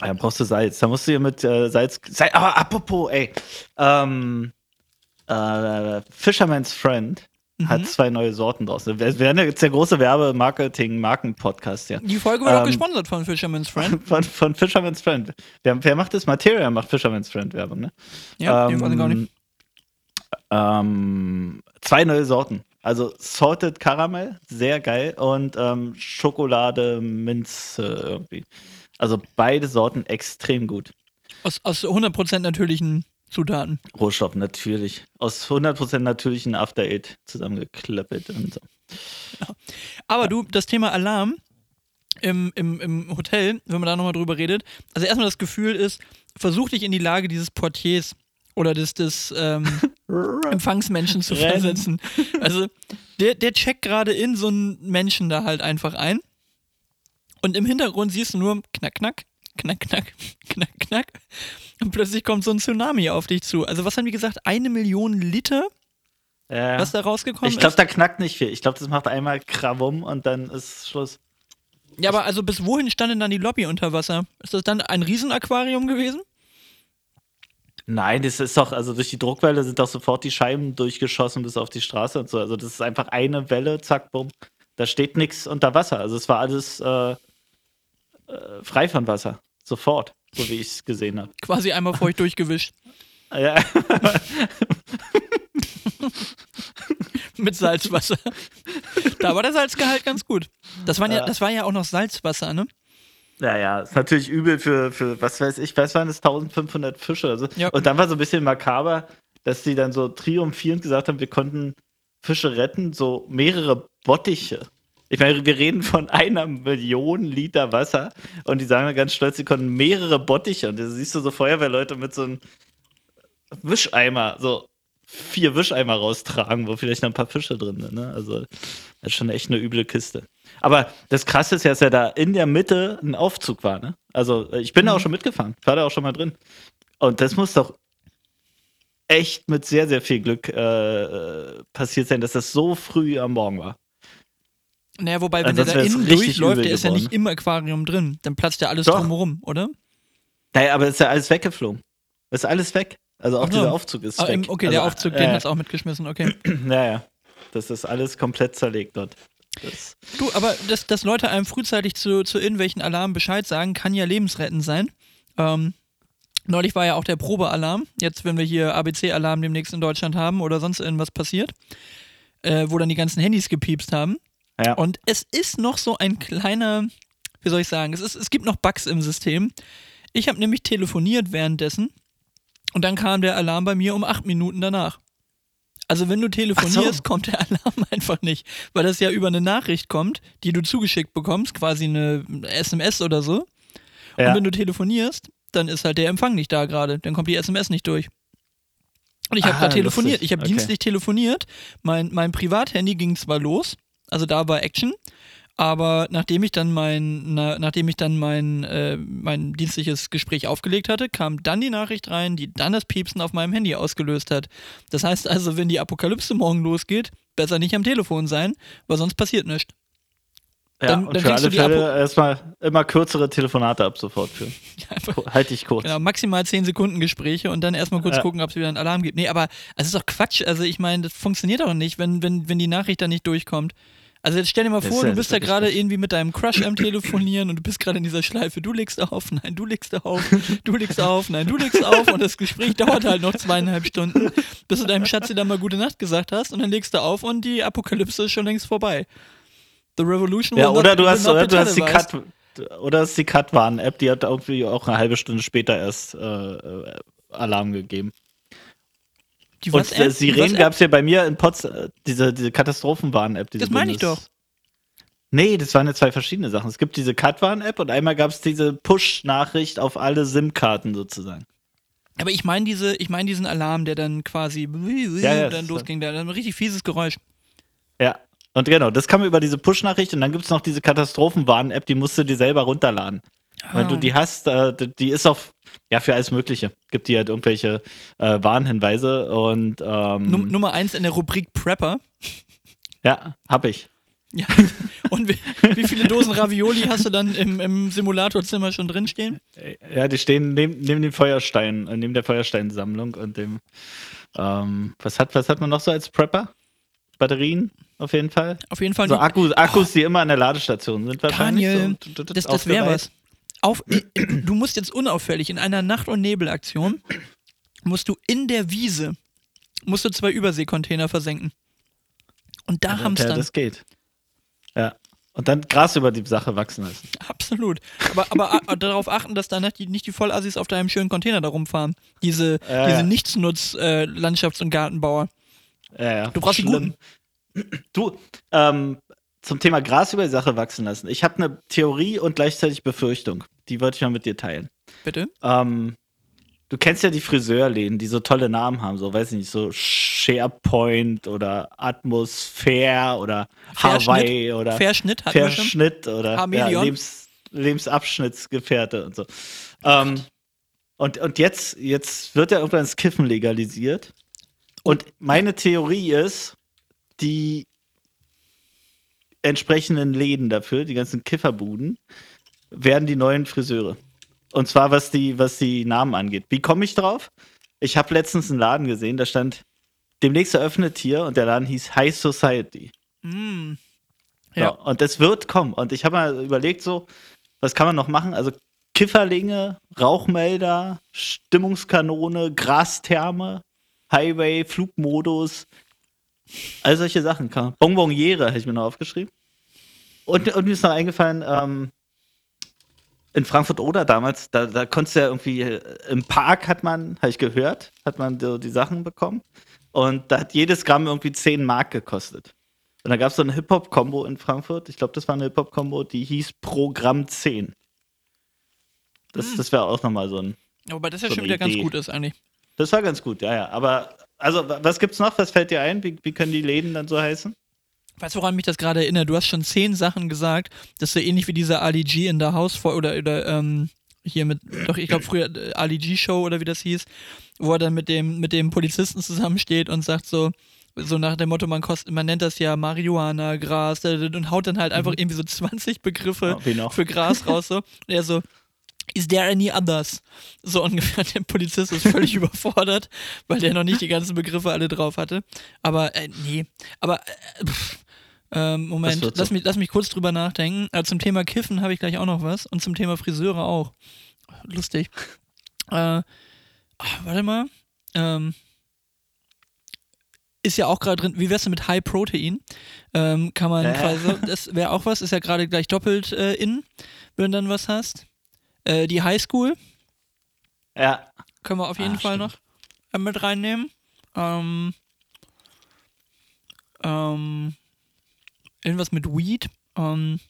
Ah, Dann brauchst du Salz. Da musst du hier mit äh, Salz. Salz aber apropos, ey. Ähm, äh, Fisherman's Friend hat Mhm. zwei neue Sorten draußen. Wir werden ja jetzt der große Werbe-Marketing-Marken-Podcast hier. Die Folge wird auch Ähm, gesponsert von Fisherman's Friend. Von, von Fisherman's Friend. Wer, wer macht das? Materia macht Fisherman's Friend Werbung, ne? Ja, ähm, ich gar nicht. Ähm, zwei neue Sorten. Also Salted Caramel, sehr geil. Und ähm, Schokolade Minze irgendwie. Also beide Sorten extrem gut. Aus, aus 100% natürlichen Zutaten. Rohstoff natürlich. Aus 100% natürlichen After Eight zusammengeklöppelt und so. Aber du, das Thema Alarm, im, im, im Hotel, wenn man da nochmal drüber redet. Also erstmal das Gefühl ist, versuch dich in die Lage dieses Portiers oder des, des ähm, Empfangsmenschen zu versetzen. Also der, der checkt gerade in so einen Menschen da halt einfach ein. Und im Hintergrund siehst du nur knack, knack, knack, knack, knack, knack. Und plötzlich kommt so ein Tsunami auf dich zu. Also was haben die gesagt? Eine Million Liter, Ja. was da rausgekommen ich glaube, ist? da knackt nicht viel. Ich glaube, das macht einmal Krawum und dann ist Schluss. Ja, aber also bis wohin stand denn dann die Lobby unter Wasser? Ist das dann ein Riesenaquarium gewesen? Nein, das ist doch, also durch die Druckwelle sind doch sofort die Scheiben durchgeschossen bis auf die Straße und so. Also das ist einfach eine Welle, zack, bumm. Da steht nichts unter Wasser. Also es war alles äh, äh, frei von Wasser. Sofort, so wie ich es gesehen habe. Quasi einmal feucht durchgewischt. Ja, Mit Salzwasser. da war der Salzgehalt ganz gut. Das, waren ja, Ja. das war ja auch noch Salzwasser, ne? Ja, ja, ist natürlich übel für, für was weiß ich, was waren das, 1500 Fische oder so. Ja. Und dann war so ein bisschen makaber, dass die dann so triumphierend gesagt haben, wir konnten Fische retten, so mehrere Bottiche. Ich meine, wir reden von einer Million Liter Wasser und die sagen dann ganz stolz, sie konnten mehrere Bottiche. Und da siehst du so Feuerwehrleute mit so einem Wischeimer, so vier Wischeimer raustragen, wo vielleicht noch ein paar Fische drin sind. Ne? Also, das ist schon echt eine üble Kiste. Aber das Krasse ist ja, dass ja da in der Mitte ein Aufzug war. Ne? Also, ich bin da auch schon mitgefahren, war da auch schon mal drin. Und das muss doch echt mit sehr, sehr viel Glück äh, äh, passiert sein, dass das so früh am Morgen war. Naja, wobei, wenn Also der da innen durchläuft, der ist ja geworden. nicht im Aquarium drin. Dann platzt ja alles Doch. drumherum, oder? Naja, aber es ist ja alles weggeflogen. Es ist alles weg. Also auch so. dieser Aufzug ist Ah, weg. okay, also, der Aufzug, äh, den hat's auch mitgeschmissen, okay. Naja, das ist alles komplett zerlegt dort. Das, Du, aber dass, dass Leute einem frühzeitig zu, zu irgendwelchen Alarmen Bescheid sagen, kann ja lebensrettend sein. Ähm, neulich war ja auch der Probealarm. Jetzt, wenn wir hier ABC-Alarm demnächst in Deutschland haben oder sonst irgendwas passiert, äh, wo dann die ganzen Handys gepiepst haben. ja. Und es ist noch so ein kleiner, wie soll ich sagen, es, ist, es gibt noch Bugs im System. Ich habe nämlich telefoniert währenddessen und dann kam der Alarm bei mir um acht Minuten danach. Also wenn du telefonierst, so. kommt der Alarm einfach nicht, weil das ja über eine Nachricht kommt, die du zugeschickt bekommst, quasi eine SMS oder so. Und ja. wenn du telefonierst, dann ist halt der Empfang nicht da gerade, dann kommt die SMS nicht durch. Und ich habe Ah, gerade telefoniert, ich habe Okay. dienstlich telefoniert, mein, mein Privathandy ging zwar los, also da war Action, aber nachdem ich dann mein, na, nachdem ich dann mein, äh, mein dienstliches Gespräch aufgelegt hatte, kam dann die Nachricht rein, die dann das Piepsen auf meinem Handy ausgelöst hat. Das heißt also, wenn die Apokalypse morgen losgeht, besser nicht am Telefon sein, weil sonst passiert nichts. ja, dann- und dann für alle Apo- Fälle erstmal immer kürzere Telefonate ab sofort führen. Einfach Halte ich kurz. Genau, maximal 10 Sekunden Gespräche und dann erstmal kurz Ja. gucken, ob es wieder einen Alarm gibt. Nee, aber es ist doch Quatsch. Also ich meine, das funktioniert doch nicht, wenn, wenn, wenn die Nachricht dann nicht durchkommt. Also jetzt stell dir mal Das vor, ja- du bist da gerade irgendwie mit deinem Crush am Telefonieren und du bist gerade in dieser Schleife, du legst auf, nein, du legst auf, du legst auf, nein, du legst auf und das Gespräch dauert halt noch zweieinhalb Stunden, bis du deinem Schatzi dann mal gute Nacht gesagt hast und dann legst du auf und die Apokalypse ist schon längst vorbei. The Revolution Ja, oder du hast, oder du hast die. Cut, oder ist die Cut-Warn-App, die hat irgendwie auch eine halbe Stunde später erst äh, äh, Alarm gegeben. Die Und äh, die Sirenen gab es ja bei mir in Pots, äh, diese, diese Katastrophenwarn-App. Das meine ich doch. Nee, das waren ja zwei verschiedene Sachen. Es gibt diese Cut-Warn-App und einmal gab es diese Push-Nachricht auf alle SIM-Karten sozusagen. Aber ich meine diese, ich meine diesen Alarm, der dann quasi Ja, ja, dann losging, der ein richtig fieses Geräusch. Ja. Und genau, das kam über diese Push-Nachricht und dann gibt es noch diese Katastrophenwarn-App, die musst du dir selber runterladen. Wenn du Ah. die hast, äh, die ist auf, ja, für alles Mögliche. Gibt die halt irgendwelche äh, Warnhinweise und ähm, Num Nummer eins in der Rubrik Prepper. ja, hab ich. Ja. Und wie, wie viele Dosen Ravioli hast du dann im, im Simulatorzimmer schon drinstehen? Ja, die stehen neben, neben dem Feuerstein, äh, neben der Feuersteinsammlung und dem, ähm, was hat, was hat man noch so als Prepper? Batterien, auf jeden Fall. Auf jeden Fall. So Akkus, Akkus, die immer an der Ladestation sind wahrscheinlich. Daniel, so, das, das wäre was. Auf, du musst jetzt unauffällig in einer Nacht- und Nebelaktion musst du in der Wiese musst du zwei Überseekontainer versenken. Und da Also, haben's ja, dann. das geht. Ja. Und dann Gras über die Sache wachsen lassen. Absolut. Aber, aber darauf achten, dass da nicht die, nicht die Vollassis auf deinem schönen Container da rumfahren. Diese, Ja, diese ja. Nichtsnutz-Landschafts- und Gartenbauer. Ja, ja. Du brauchst die Schlimm. Du, ähm, zum Thema Gras über die Sache wachsen lassen. Ich habe eine Theorie und gleichzeitig Befürchtung. Die wollte ich mal mit dir teilen. Bitte? Ähm, du kennst ja die Friseurläden, die so tolle Namen haben, so weiß ich nicht, so SharePoint oder Atmosphäre oder Hawaii oder Verschnitt hat Verschnitt oder ja, Lebens, Lebensabschnittsgefährte und so. Ähm, und, und jetzt, jetzt wird ja irgendwann das Kiffen legalisiert. Und meine Theorie ist, die entsprechenden Läden dafür, die ganzen Kifferbuden, werden die neuen Friseure. Und zwar was die, was die Namen angeht. Wie komme ich drauf? Ich habe letztens einen Laden gesehen, da stand demnächst eröffnet hier und der Laden hieß High Society. Mm. Ja. So, und das wird kommen. Und ich habe mal überlegt, so, was kann man noch machen? Also Kifferlinge, Rauchmelder, Stimmungskanone, Grastherme, Highway, Flugmodus, all solche Sachen. Bonbonniere hätte ich mir noch aufgeschrieben. Und, und mir ist noch eingefallen, ähm, in Frankfurt oder damals, da, da konntest du ja irgendwie, äh, im Park hat man, habe ich gehört, hat man so die Sachen bekommen. Und da hat jedes Gramm irgendwie 10 Mark gekostet. Und da gab es so eine Hip-Hop-Kombo in Frankfurt. Ich glaube, das war eine Hip-Hop-Kombo, die hieß Programm 10. Das, hm. das wäre auch nochmal so ein. Aber das ja so schon wieder Idee. ganz gut ist eigentlich. Das war ganz gut, ja, ja. Aber, also, was gibt's noch? Was fällt dir ein? Wie, wie können die Läden dann so heißen? Weißt du, woran mich das gerade erinnert? Du hast schon zehn Sachen gesagt. Das ist so ähnlich wie dieser Ali G in der Haus oder, oder ähm, hier mit, doch, ich glaube früher äh, Ali G Show oder wie das hieß, wo er dann mit dem, mit dem Polizisten zusammensteht und sagt so, so nach dem Motto, man, kost, man nennt das ja Marihuana, Gras und haut dann halt einfach mhm. irgendwie so 20 Begriffe oh, für Gras raus. So. Und er so, Is there any others? So ungefähr. Der Polizist ist völlig überfordert, weil der noch nicht die ganzen Begriffe alle drauf hatte. Aber, äh, nee. Aber, äh, pff, ähm, Moment, lass mich, lass mich kurz drüber nachdenken. Also zum Thema Kiffen habe ich gleich auch noch was. Und zum Thema Friseure auch. Lustig. Äh, ach, warte mal. Ähm, ist ja auch gerade drin, wie wär's denn mit High Protein? Ähm, kann man äh. quasi, das wäre auch was, ist ja gerade gleich doppelt äh, in, wenn du dann was hast. Äh, die Highschool. Ja. Können wir auf jeden ah, Fall stimmt. noch mit reinnehmen. Ähm, ähm, irgendwas mit Weed. Ähm,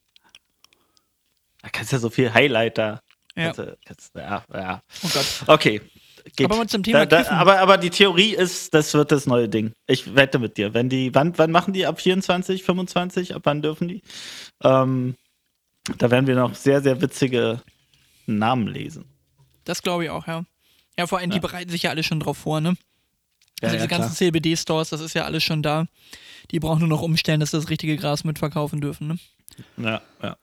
da kannst du ja so viel Highlighter. Ja. Kannst, kannst, ja, ja. Oh Gott. Okay. Geht. Aber zum Thema da, da, aber, aber die Theorie ist, das wird das neue Ding. Ich wette mit dir. Wenn die, wann, wann machen die? Ab 24, 25? Ab wann dürfen die? Ähm, da werden wir noch sehr, sehr witzige Namen lesen. Das glaube ich auch, ja. Ja, vor allem, ja. die bereiten sich ja alle schon drauf vor, ne? Also ja, diese ja, ganzen CBD-Stores, das ist ja alles schon da. Die brauchen nur noch umstellen, dass sie das richtige Gras mitverkaufen dürfen, ne? Ja, ja.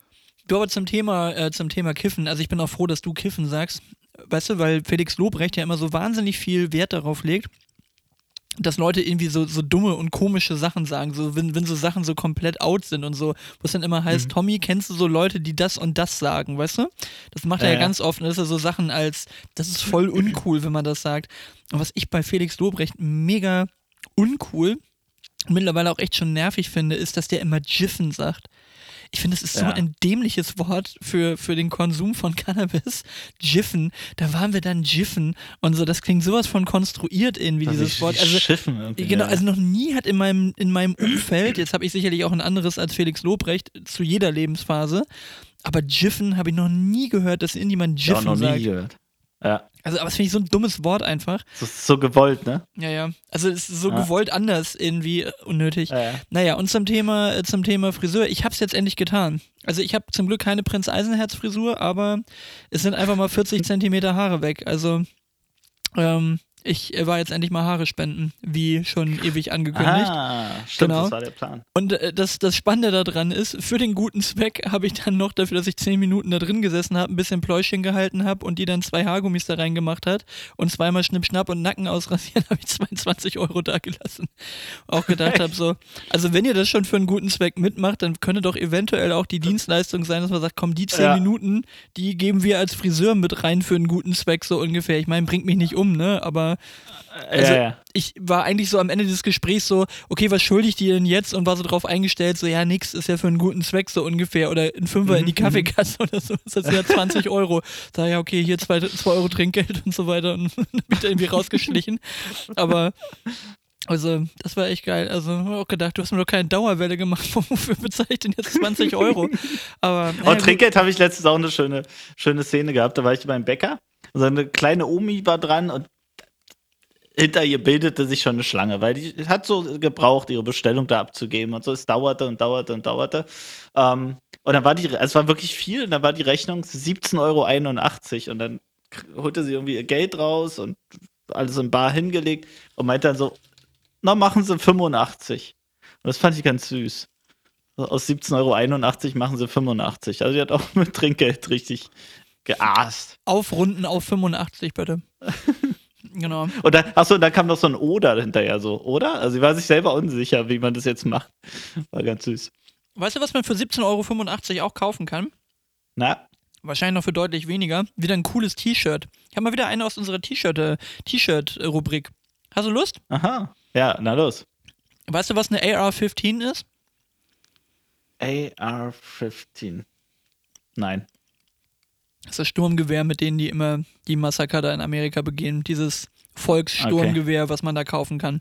Du aber zum Thema, äh, zum Thema Kiffen, also ich bin auch froh, dass du Kiffen sagst. Weißt du, weil Felix Lobrecht ja immer so wahnsinnig viel Wert darauf legt, dass Leute irgendwie so, so dumme und komische Sachen sagen, so wenn, wenn so Sachen so komplett out sind und so, wo es dann immer heißt, mhm. Tommy, kennst du so Leute, die das und das sagen, weißt du? Das macht er ja, ja ganz oft, das ist ja so Sachen als, das ist voll uncool, wenn man das sagt. Und was ich bei Felix Lobrecht mega uncool, mittlerweile auch echt schon nervig finde, ist, dass der immer Jiffen sagt. Ich finde, es ist ja. so ein dämliches Wort für, für den Konsum von Cannabis. Jiffen, da waren wir dann Jiffen und so, das klingt sowas von konstruiert irgendwie, das dieses Wort. Also, Schiffen genau, also noch nie hat in meinem, in meinem Umfeld, jetzt habe ich sicherlich auch ein anderes als Felix Lobrecht zu jeder Lebensphase, aber Jiffen habe ich noch nie gehört, dass irgendjemand Jiffen ja, noch sagt. Nie gehört. Ja. Also, aber das finde ich so ein dummes Wort einfach. Das ist so gewollt, ne? Ja, ja. Also es ist so ja. gewollt anders irgendwie unnötig. Ja, ja. Naja, und zum Thema, äh, zum Thema Friseur, ich habe es jetzt endlich getan. Also ich habe zum Glück keine Prinz Eisenherz Frisur, aber es sind einfach mal 40 Zentimeter Haare weg. Also ähm, ich war jetzt endlich mal Haare spenden, wie schon ewig angekündigt. Ah, stimmt, genau. das war der Plan. Und äh, das, das Spannende daran ist, für den guten Zweck habe ich dann noch dafür, dass ich zehn Minuten da drin gesessen habe, ein bisschen Pläuschen gehalten habe und die dann zwei Haargummis da reingemacht hat und zweimal Schnipp, Schnapp und Nacken ausrasieren, habe ich 22 Euro da gelassen. Auch gedacht habe so, also wenn ihr das schon für einen guten Zweck mitmacht, dann könnte doch eventuell auch die Dienstleistung sein, dass man sagt, komm, die zehn ja. Minuten, die geben wir als Friseur mit rein für einen guten Zweck so ungefähr. Ich meine, bringt mich nicht um, ne, aber also ja, ja. ich war eigentlich so am Ende des Gesprächs so, okay, was schulde ich dir denn jetzt? Und war so drauf eingestellt, so, ja, nix, ist ja für einen guten Zweck so ungefähr. Oder ein Fünfer in die mhm, mhm. Kaffeekasse oder so, ist das ja 20 Euro. Da ja, okay, hier zwei, zwei Euro Trinkgeld und so weiter und bin ich da irgendwie rausgeschlichen. Aber Also, das war echt geil. Also, ich auch gedacht, du hast mir doch keine Dauerwelle gemacht. Wofür bezahle ich denn jetzt 20 Euro? Aber. Naja, und Trinkgeld habe ich letztens auch eine schöne, schöne Szene gehabt. Da war ich beim Bäcker. So eine kleine Omi war dran und hinter ihr bildete sich schon eine Schlange, weil die hat so gebraucht, ihre Bestellung da abzugeben und so. Es dauerte und dauerte und dauerte. Ähm, und dann war die, es war wirklich viel, und dann war die Rechnung 17,81 Euro und dann holte sie irgendwie ihr Geld raus und alles in Bar hingelegt und meinte dann so, na, machen sie 85. Und das fand ich ganz süß. Aus 17,81 Euro machen sie 85. Also sie hat auch mit Trinkgeld richtig geaßt. Aufrunden auf 85, bitte. genau. Und dann, achso, da kam noch so ein Oder hinterher, so, oder? Also sie war sich selber unsicher, wie man das jetzt macht. War ganz süß. Weißt du, was man für 17,85 Euro auch kaufen kann? Na? Wahrscheinlich noch für deutlich weniger. Wieder ein cooles T-Shirt. Ich habe mal wieder eine aus unserer T-Shirt-Rubrik. Äh, Hast du Lust? Aha. Ja, na los. Weißt du, was eine AR-15 ist? AR-15. Nein. Das ist das Sturmgewehr, mit denen die immer die Massaker da in Amerika begehen. Dieses Volkssturmgewehr, okay. was man da kaufen kann.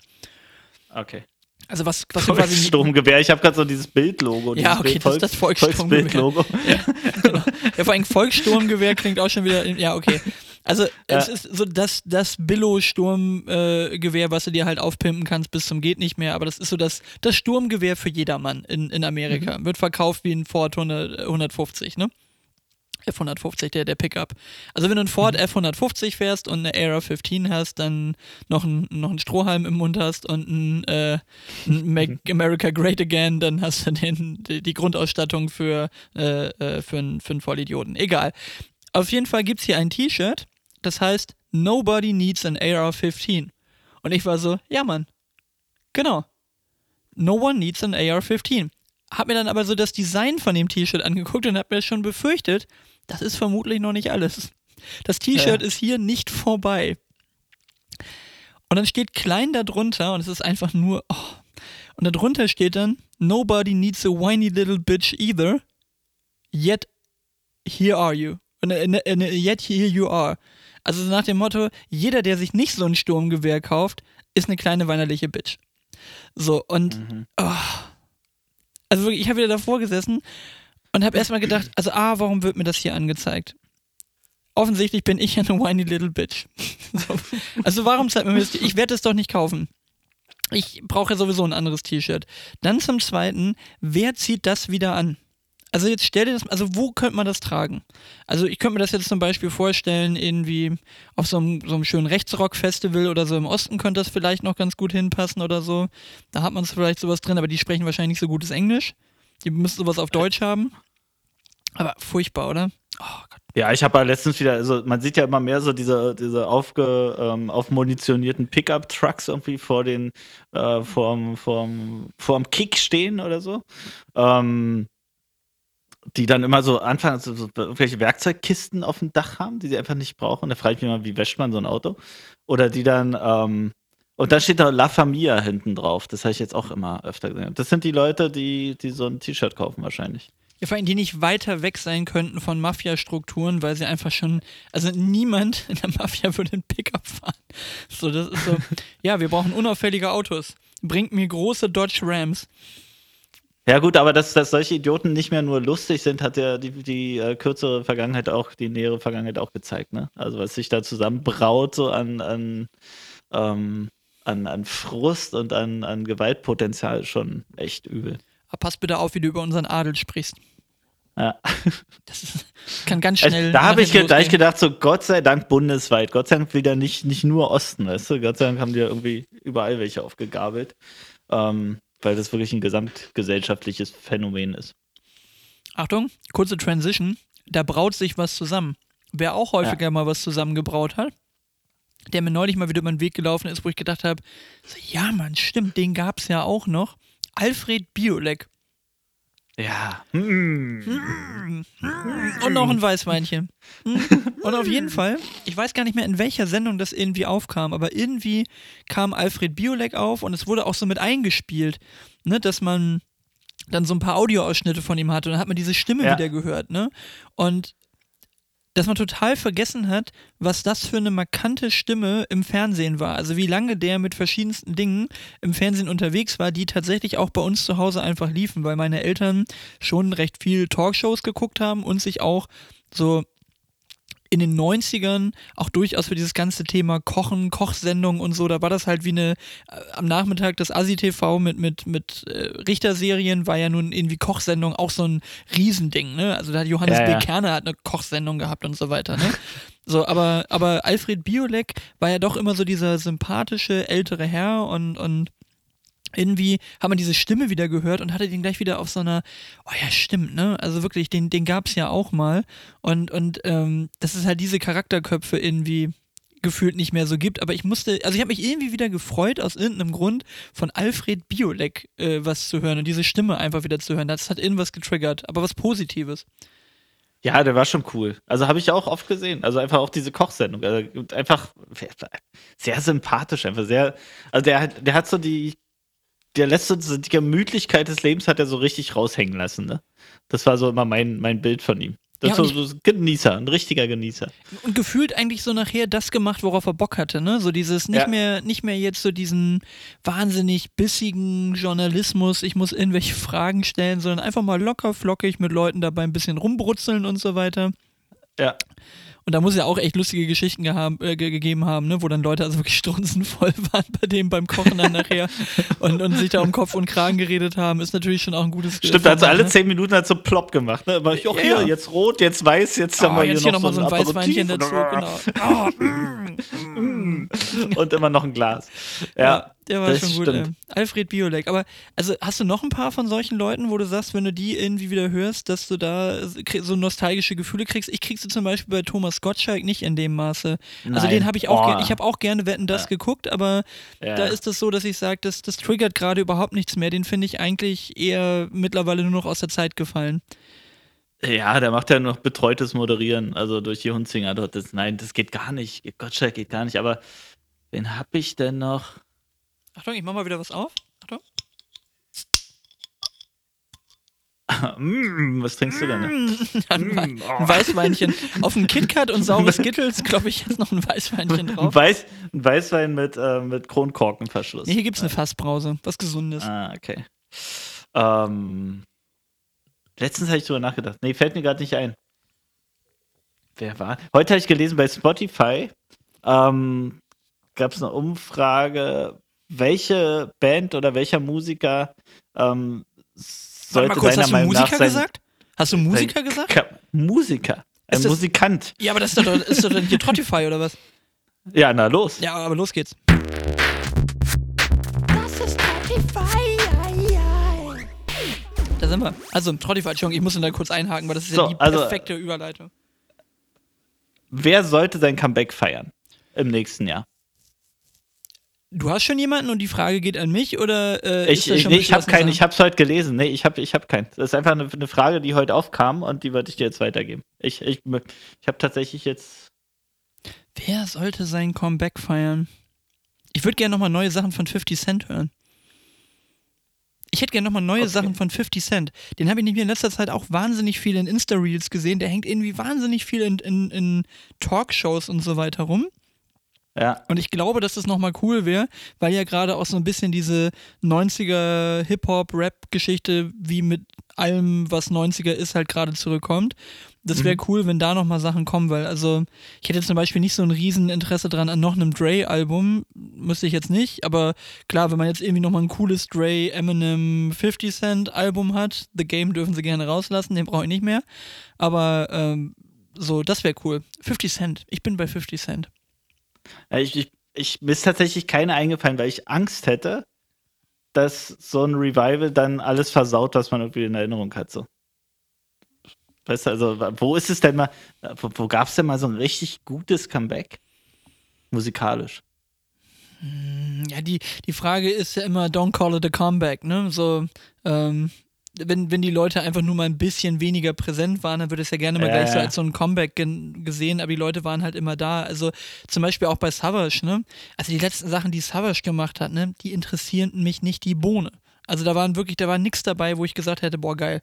Okay. Also was, was Volkssturmgewehr, ich habe gerade so dieses Bildlogo. Ja, okay, Bild, das ist das Volkssturmgewehr. Ja, genau. ja, vor allem Volkssturmgewehr klingt auch schon wieder, ja, okay. Also ja. es ist so das, das Billo-Sturmgewehr, äh, was du dir halt aufpimpen kannst bis zum geht nicht mehr, aber das ist so das, das Sturmgewehr für jedermann in, in Amerika. Mhm. Wird verkauft wie ein Ford 100, 150, ne? F150, der, der Pickup. Also wenn du einen Ford mhm. F150 fährst und eine Era 15 hast, dann noch, ein, noch einen Strohhalm im Mund hast und ein, äh, ein Make America Great Again, dann hast du den, die, Grundausstattung für, äh, äh für, einen, für einen Vollidioten. Egal. Auf jeden Fall gibt es hier ein T-Shirt, das heißt Nobody Needs an AR-15. Und ich war so, ja Mann, genau. No one needs an AR-15. Hab mir dann aber so das Design von dem T-Shirt angeguckt und hab mir schon befürchtet, das ist vermutlich noch nicht alles. Das T-Shirt ja. ist hier nicht vorbei. Und dann steht klein darunter und es ist einfach nur, oh. und darunter steht dann, Nobody needs a whiny little bitch either, yet here are you. Und, uh, yet here you are. Also nach dem Motto, jeder, der sich nicht so ein Sturmgewehr kauft, ist eine kleine weinerliche Bitch. So, und mhm. oh. Also wirklich, ich habe wieder davor gesessen und habe erstmal gedacht, also A, warum wird mir das hier angezeigt? Offensichtlich bin ich ja eine whiny little bitch. so. Also warum zeigt man mir das? Ich werde es doch nicht kaufen. Ich brauche ja sowieso ein anderes T-Shirt. Dann zum Zweiten, wer zieht das wieder an? Also jetzt stell dir das, also wo könnte man das tragen? Also ich könnte mir das jetzt zum Beispiel vorstellen, irgendwie auf so einem, so einem schönen Rechtsrock-Festival oder so im Osten könnte das vielleicht noch ganz gut hinpassen oder so. Da hat man vielleicht sowas drin, aber die sprechen wahrscheinlich nicht so gutes Englisch. Die müssen sowas auf Deutsch haben. Aber furchtbar, oder? Oh Gott. Ja, ich habe ja letztens wieder, also man sieht ja immer mehr so diese, diese aufge, ähm, aufmunitionierten Pickup-Trucks irgendwie vor den, äh, vorm, vorm, vorm Kick stehen oder so. Ähm, die dann immer so anfangen, so, so irgendwelche Werkzeugkisten auf dem Dach haben, die sie einfach nicht brauchen. Da frage ich mich mal, wie wäscht man so ein Auto? Oder die dann, ähm, und dann steht da La Familia hinten drauf. Das habe ich jetzt auch immer öfter gesehen. Das sind die Leute, die, die so ein T-Shirt kaufen wahrscheinlich. Ja, vor allem, die nicht weiter weg sein könnten von Mafia-Strukturen, weil sie einfach schon, also niemand in der Mafia würde einen Pickup fahren. So, das ist so, ja, wir brauchen unauffällige Autos. Bringt mir große Dodge Rams. Ja gut, aber dass, dass solche Idioten nicht mehr nur lustig sind, hat ja die, die äh, kürzere Vergangenheit auch, die nähere Vergangenheit auch gezeigt, ne? Also was sich da zusammenbraut, so an, an ähm, an, an Frust und an, an Gewaltpotenzial schon echt übel. Aber pass bitte auf, wie du über unseren Adel sprichst. Ja. Das ist, kann ganz schnell. Also, da habe ich, da ich gedacht, so Gott sei Dank bundesweit. Gott sei Dank wieder nicht, nicht nur Osten, weißt du? Gott sei Dank haben die ja irgendwie überall welche aufgegabelt. Ähm, weil das wirklich ein gesamtgesellschaftliches Phänomen ist. Achtung, kurze Transition. Da braut sich was zusammen. Wer auch häufiger ja. mal was zusammengebraut hat, der mir neulich mal wieder über den Weg gelaufen ist, wo ich gedacht habe, so, ja Mann, stimmt, den gab es ja auch noch. Alfred Biolek. Ja. Und noch ein Weißweinchen. Und auf jeden Fall, ich weiß gar nicht mehr, in welcher Sendung das irgendwie aufkam, aber irgendwie kam Alfred Biolek auf und es wurde auch so mit eingespielt, ne, dass man dann so ein paar Audioausschnitte von ihm hatte und dann hat man diese Stimme ja. wieder gehört, ne? Und dass man total vergessen hat, was das für eine markante Stimme im Fernsehen war. Also wie lange der mit verschiedensten Dingen im Fernsehen unterwegs war, die tatsächlich auch bei uns zu Hause einfach liefen, weil meine Eltern schon recht viel Talkshows geguckt haben und sich auch so in den 90ern auch durchaus für dieses ganze Thema Kochen, Kochsendungen und so, da war das halt wie eine, äh, am Nachmittag das ASI-TV mit, mit, mit äh, Richterserien war ja nun irgendwie Kochsendung auch so ein Riesending, ne? Also da hat Johannes Ja, B. ja. Kerner hat eine Kochsendung gehabt und so weiter, ne? So, aber, aber Alfred Biolek war ja doch immer so dieser sympathische ältere Herr und, und irgendwie hat man diese Stimme wieder gehört und hatte den gleich wieder auf so einer, oh ja, stimmt, ne? Also wirklich, den, den gab es ja auch mal. Und, und ähm, dass es halt diese Charakterköpfe irgendwie gefühlt nicht mehr so gibt. Aber ich musste, also ich habe mich irgendwie wieder gefreut, aus irgendeinem Grund von Alfred Biolek äh, was zu hören und diese Stimme einfach wieder zu hören. Das hat irgendwas getriggert, aber was Positives. Ja, der war schon cool. Also habe ich auch oft gesehen. Also einfach auch diese Kochsendung. Also einfach sehr sympathisch, einfach sehr. Also der, der hat so die, der lässt so die Gemütlichkeit des Lebens hat er so richtig raushängen lassen. Ne? Das war so immer mein, mein Bild von ihm. Das Ja, so ein Genießer, ein richtiger Genießer. Und gefühlt eigentlich so nachher das gemacht, worauf er Bock hatte, ne? So dieses nicht Ja. mehr, nicht mehr jetzt so diesen wahnsinnig bissigen Journalismus, ich muss irgendwelche Fragen stellen, sondern einfach mal locker flockig mit Leuten dabei ein bisschen rumbrutzeln und so weiter. Ja. Und da muss ja auch echt lustige Geschichten gehab, äh, ge gegeben haben, ne? wo dann Leute also wirklich strunzenvoll waren bei dem beim Kochen dann nachher und, und sich da um Kopf und Kragen geredet haben, ist natürlich schon auch ein gutes Stimmt, also Format, alle ne? zehn Minuten hat so plopp gemacht. Ne? Aber ich auch Ja, hier, ja. jetzt rot, jetzt weiß, jetzt haben Ah, wir jetzt hier hier noch, nochmal so ein Aperitif Weißweinchen dazu, und- genau. Oh, mm, mm. Und immer noch ein Glas. Ja, der war das schon gut. stimmt. Äh. Alfred Biolek. Aber also hast du noch ein paar von solchen Leuten, wo du sagst, wenn du die irgendwie wieder hörst, dass du da krie- so nostalgische Gefühle kriegst? Ich kriegst du zum Beispiel bei Thomas Gottschalk nicht in dem Maße. Also Nein. den habe ich auch, Oh. ich habe auch gerne Wetten das Ja. geguckt, aber ja. da ist es so, dass ich sage, das, das triggert gerade überhaupt nichts mehr. Den finde ich eigentlich eher mittlerweile nur noch aus der Zeit gefallen. Ja, der macht ja noch betreutes Moderieren, also durch die Hunzinger dort. Das, nein, das geht gar nicht. Gottschalk geht gar nicht. Aber wen hab ich denn noch? Achtung, ich mach mal wieder was auf. Achtung. Mm, was trinkst du denn? Mm, ein, Mm, oh. ein Weißweinchen. Auf ein KitKat und saure Skittles, glaube ich, jetzt noch ein Weißweinchen Ein, drauf. Weiß, ein Weißwein mit, äh, mit Kronkorkenverschluss. Nee, hier gibt es eine Fassbrause. Was Gesundes. Ah, okay. Ähm, letztens habe ich drüber nachgedacht. Nee, fällt mir gerade nicht ein. Wer war? Heute habe ich gelesen bei Spotify, ähm, gab es eine Umfrage, welche Band oder welcher Musiker ähm, Warte sollte mal kurz, seiner hast du Meinung nach Musiker sein, gesagt? Hast du Musiker gesagt? Ka Musiker. Ein das- Musikant. Ja, aber das ist doch, ist doch dann hier Trottify oder was? Ja, na los. Ja, aber los geht's. Das ist ei. Da sind wir. Also, Trottify, Entschuldigung, ich muss da kurz einhaken, weil das ist So, ja die also- perfekte Überleitung. Wer sollte sein Comeback feiern im nächsten Jahr? Du hast schon jemanden und die Frage geht an mich oder äh, Ich, ich, nee, ich habe keinen, ich habe es heute gelesen. Nee, ich habe ich hab keinen. Das ist einfach eine, eine Frage, die heute aufkam und die wollte ich dir jetzt weitergeben. Ich, ich, ich habe tatsächlich jetzt. Wer sollte sein Comeback feiern? Ich würde gerne nochmal neue Sachen von 50 Cent hören. Ich hätte gerne nochmal neue Okay. Sachen von 50 Cent. Den habe ich nämlich in letzter Zeit auch wahnsinnig viel in Insta-Reels gesehen. Der hängt irgendwie wahnsinnig viel in, in, in Talkshows und so weiter rum. Ja, Und ich glaube, dass das nochmal cool wäre, weil ja gerade auch so ein bisschen diese 90er Hip-Hop-Rap-Geschichte, wie mit allem, was 90er ist, halt gerade zurückkommt. Das wäre cool, wenn da nochmal Sachen kommen, weil also ich hätte zum Beispiel nicht so ein Rieseninteresse dran an noch einem Dre-Album, müsste ich jetzt nicht, aber klar, wenn man jetzt irgendwie nochmal ein cooles Dre, Eminem, 50 Cent Album hat, The Game dürfen sie gerne rauslassen, den brauche ich nicht mehr, aber ähm, so, das wäre cool. 50 Cent, ich bin bei 50 Cent. Ja, ich, ich, ich, mir ist tatsächlich keine eingefallen, weil ich Angst hätte, dass so ein Revival dann alles versaut, was man irgendwie in Erinnerung hat. So. Weißt du, also, wo ist es denn mal, wo, wo gab es denn mal so ein richtig gutes Comeback? Musikalisch. Ja, die, die Frage ist ja immer, don't call it a comeback, ne? So, ähm, wenn, wenn die Leute einfach nur mal ein bisschen weniger präsent waren, dann wird es ja gerne mal Ja, gleich so als so ein Comeback gesehen, aber die Leute waren halt immer da. Also zum Beispiel auch bei Savage, ne? Also die letzten Sachen, die Savage gemacht hat, ne, die interessieren mich nicht die Bohne. Also da waren wirklich, da war nichts dabei, wo ich gesagt hätte, boah, geil.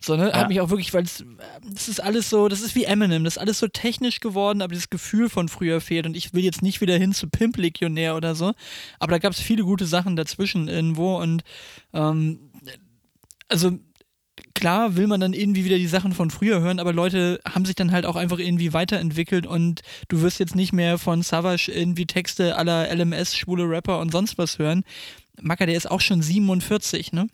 So, ne? Ja. Hat mich auch wirklich, weil es, das ist alles so, das ist wie Eminem, das ist alles so technisch geworden, aber das Gefühl von früher fehlt. Und ich will jetzt nicht wieder hin zu Pimp-Legionär oder so, aber da gab es viele gute Sachen dazwischen irgendwo und ähm, also klar will man dann irgendwie wieder die Sachen von früher hören, aber Leute haben sich dann halt auch einfach irgendwie weiterentwickelt und du wirst jetzt nicht mehr von Savage irgendwie Texte aller LMS, schwule Rapper und sonst was hören. Macker, der ist auch schon 47, ne?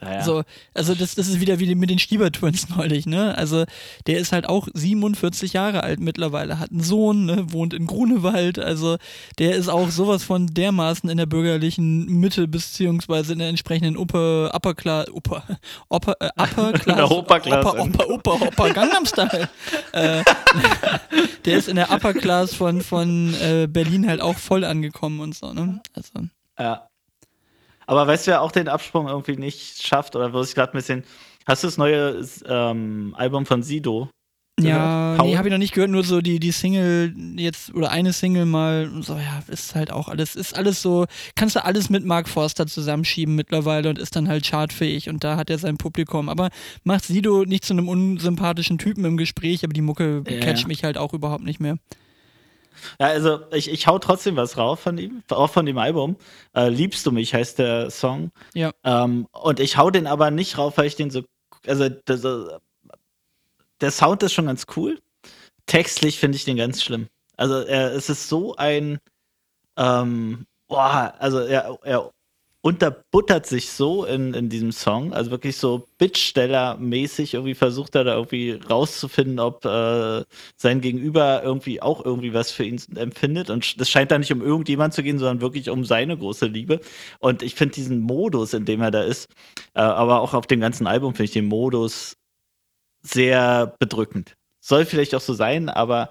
Naja. So, also das, das ist wieder wie mit den Stieber Twins neulich, ne? Also der ist halt auch 47 Jahre alt mittlerweile, hat einen Sohn, ne? wohnt in Grunewald, also der ist auch sowas von dermaßen in der bürgerlichen Mitte beziehungsweise in der entsprechenden Upper, Upper Class, Upper, Upper, äh, Upper Class, der Upper Upper. Upper, Upper, Upper Gangnam Style. äh, der ist in der Upper Class von, von äh, Berlin halt auch voll angekommen und so, ne? Also, Ja. Aber weißt du, wer auch den Absprung irgendwie nicht schafft oder wo ich gerade ein bisschen. Hast du das neue ähm, Album von Sido? Ja? Paul? nee, habe ich noch nicht gehört, nur so die, die Single jetzt oder eine Single mal, so, ja, ist halt auch alles, ist alles so, kannst du alles mit Mark Forster zusammenschieben mittlerweile und ist dann halt chartfähig und da hat er sein Publikum. Aber macht Sido nicht zu einem unsympathischen Typen im Gespräch, aber die Mucke Ja, catcht ja. mich halt auch überhaupt nicht mehr. Ja, also ich, ich hau trotzdem was rauf von ihm, auch von dem Album. Äh, Liebst du mich heißt der Song. Ja. Ähm, und ich hau den aber nicht rauf, weil ich den so. Also das, äh, der Sound ist schon ganz cool. Textlich finde ich den ganz schlimm. Also er, es ist so ein. Ähm, boah, also er, er unterbuttert sich so in, in diesem Song. Also wirklich so Bittsteller-mäßig irgendwie versucht er da irgendwie rauszufinden, ob äh, sein Gegenüber irgendwie auch irgendwie was für ihn empfindet. Und das scheint da nicht um irgendjemand zu gehen, sondern wirklich um seine große Liebe. Und ich finde diesen Modus, in dem er da ist, äh, aber auch auf dem ganzen Album finde ich den Modus sehr bedrückend. Soll vielleicht auch so sein, aber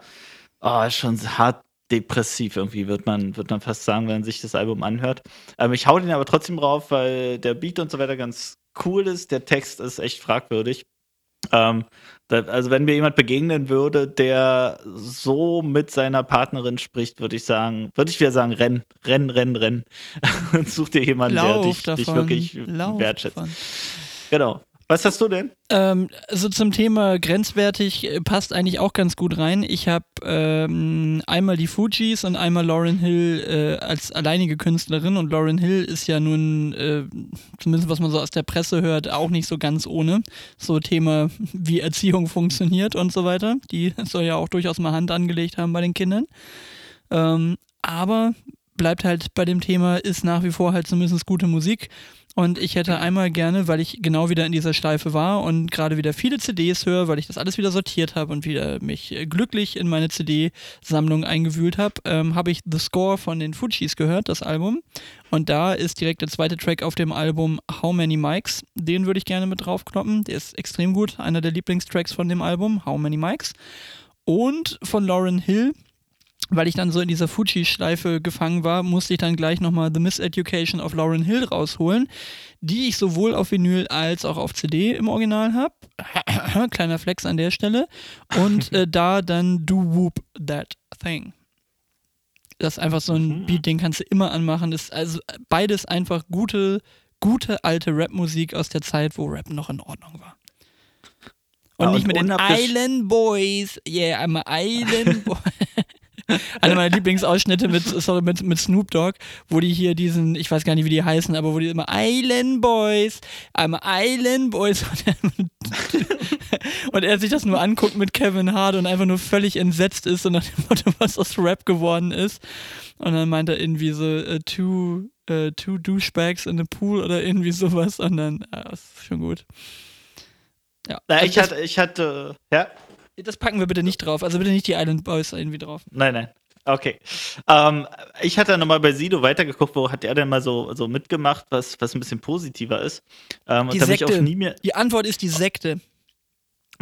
oh, schon hart depressiv irgendwie, wird man, wird man fast sagen, wenn man sich das Album anhört. Ähm, ich hau den aber trotzdem drauf, weil der Beat und so weiter ganz cool ist. Der Text ist echt fragwürdig. Ähm, da, also wenn mir jemand begegnen würde, der so mit seiner Partnerin spricht, würde ich sagen, würde ich wieder sagen, renn, renn, renn, renn. und such dir jemanden, der Lauf dich, davon. dich wirklich Lauf wertschätzt. davon. Genau. Was hast du denn? Ähm, also zum Thema grenzwertig äh, passt eigentlich auch ganz gut rein. Ich habe ähm, einmal die Fujis und einmal Lauren Hill äh, als alleinige Künstlerin und Lauren Hill ist ja nun, äh, zumindest was man so aus der Presse hört, auch nicht so ganz ohne. So Thema, wie Erziehung funktioniert und so weiter. Die soll ja auch durchaus mal Hand angelegt haben bei den Kindern. Ähm, aber bleibt halt bei dem Thema, ist nach wie vor halt zumindest gute Musik. Und ich hätte einmal gerne, weil ich genau wieder in dieser Schleife war und gerade wieder viele CDs höre, weil ich das alles wieder sortiert habe und wieder mich äh, glücklich in meine CD-Sammlung eingewühlt habe, ähm, habe ich The Score von den Fujis gehört, das Album. Und da ist direkt der zweite Track auf dem Album How Many Mics. Den würde ich gerne mit draufkloppen. Der ist extrem gut. Einer der Lieblingstracks von dem Album, How Many Mics. Und von Lauren Hill, weil ich dann so in dieser Fuji-Schleife gefangen war, musste ich dann gleich nochmal The Miseducation of Lauren Hill rausholen, die ich sowohl auf Vinyl als auch auf CD im Original habe. Kleiner Flex an der Stelle. Und äh, da dann Do Whoop That Thing. Das ist einfach so ein Beat, den kannst du immer anmachen. Das ist also beides einfach gute, gute alte Rap-Musik aus der Zeit, wo Rap noch in Ordnung war. Und Ja, nicht und mit den Island Boys. Yeah, I'm a Island Boy. Einer meiner Lieblingsausschnitte mit, sorry, mit, mit Snoop Dogg, wo die hier diesen, ich weiß gar nicht, wie die heißen, aber wo die immer Island Boys, I'm a Island Boys. Und er sich das nur anguckt mit Kevin Hart und einfach nur völlig entsetzt ist und nach dem Motto, was aus Rap geworden ist. Und dann meint er irgendwie so, äh, two, äh, two douchebags in the pool oder irgendwie sowas. Und dann, ja, ist schon gut. Ja, Na, ich hatte, ich hatte, ja, das packen wir bitte nicht drauf. Also bitte nicht die Island Boys irgendwie drauf. nein, nein. Okay. Ähm, ich hatte nochmal bei Sido weitergeguckt, wo hat er denn mal so, so mitgemacht, was, was ein bisschen positiver ist. Ähm, Die Sekte. Die Antwort ist die Sekte.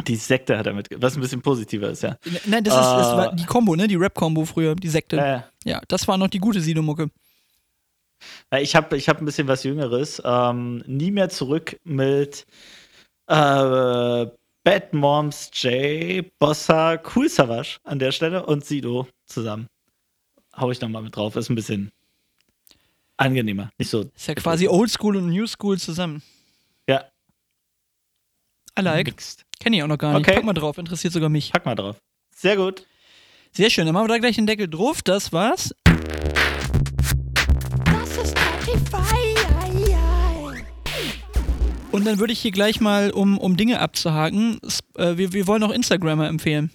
Die Sekte hat er mitgemacht, was ein bisschen positiver ist, ja. Nein, das, ist, das Äh. war die Combo, ne? Die Rap-Combo früher, die Sekte. Äh, Ja, das war noch die gute Sido-Mucke. Ja, Ich habe ich hab ein bisschen was Jüngeres. Ähm, nie mehr zurück mit äh, Bad Moms J, Bossa, Cool Savage an der Stelle und Sido zusammen. Hau ich nochmal mit drauf. Ist ein bisschen. Angenehmer. Nicht so. Ist ja quasi Oldschool und New School zusammen. Ja. I like. Kenne ich auch noch gar nicht. Okay. Pack mal drauf, interessiert sogar mich. Pack mal drauf. Sehr gut. Sehr schön, dann machen wir da gleich den Deckel drauf. Das war's. Und dann würde ich hier gleich mal, um, um Dinge abzuhaken, äh, wir, wir wollen auch Instagrammer empfehlen.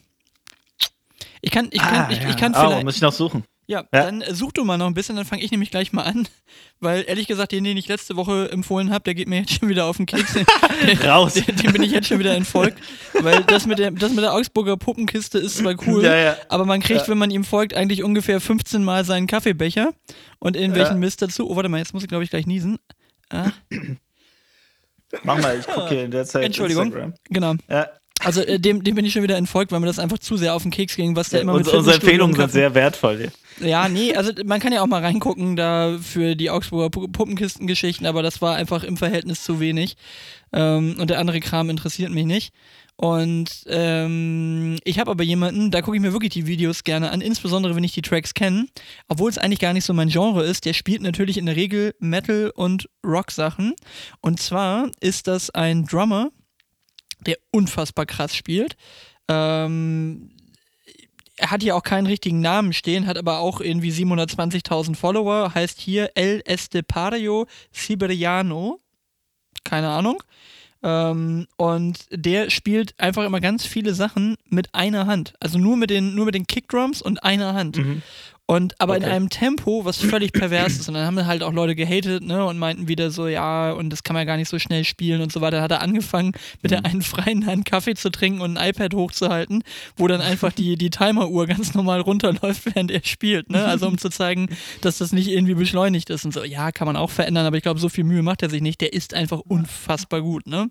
Ich kann, ich kann, Ah, ich, ja. ich kann oh, vielleicht. muss ich noch suchen. Ja, Ja. dann äh, such du mal noch ein bisschen, dann fange ich nämlich gleich mal an. Weil ehrlich gesagt, den, den ich letzte Woche empfohlen habe, der geht mir jetzt schon wieder auf den Keks. Raus. Dem, dem bin ich jetzt schon wieder entfolgt. Weil das mit der, das mit der Augsburger Puppenkiste ist zwar cool, Ja, ja. aber man kriegt, Ja. wenn man ihm folgt, eigentlich ungefähr 15 Mal seinen Kaffeebecher und irgendwelchen Ja. Mist dazu. Oh, warte mal, jetzt muss ich glaube ich gleich niesen. Ah, Mach mal, ich gucke hier in der Zeit Entschuldigung. Instagram. genau. Ja. Also äh, dem, dem bin ich schon wieder entfolgt, weil mir das einfach zu sehr auf den Keks ging, was der immer mit Unsere, Empfehlungen sind sehr wertvoll. Ja, nee, also man kann ja auch mal reingucken da für die Augsburger Pu- Puppenkistengeschichten, aber das war einfach im Verhältnis zu wenig. Ähm, und der andere Kram interessiert mich nicht. Und ähm, ich habe aber jemanden, da gucke ich mir wirklich die Videos gerne an, insbesondere wenn ich die Tracks kenne, obwohl es eigentlich gar nicht so mein Genre ist. Der spielt natürlich in der Regel Metal und Rock-Sachen. Und zwar ist das ein Drummer, der unfassbar krass spielt. Ähm, er hat hier auch keinen richtigen Namen stehen, hat aber auch irgendwie 720.000 Follower, heißt hier El Estepario Siberiano. Keine Ahnung. Ähm, und der spielt einfach immer ganz viele Sachen mit einer Hand. Also nur mit den, nur mit den Kickdrums und einer Hand. Und aber in Okay. einem Tempo, was völlig pervers ist. Und dann haben halt auch Leute gehatet, ne, und meinten wieder so, ja, und das kann man gar nicht so schnell spielen und so weiter. Hat er angefangen, mit der einen freien Hand Kaffee zu trinken und ein iPad hochzuhalten, wo dann einfach die, die Timeruhr ganz normal runterläuft, während er spielt, ne? Also um zu zeigen, dass das nicht irgendwie beschleunigt ist und so. Ja, kann man auch verändern, aber ich glaube, so viel Mühe macht er sich nicht. Der ist einfach unfassbar gut, ne?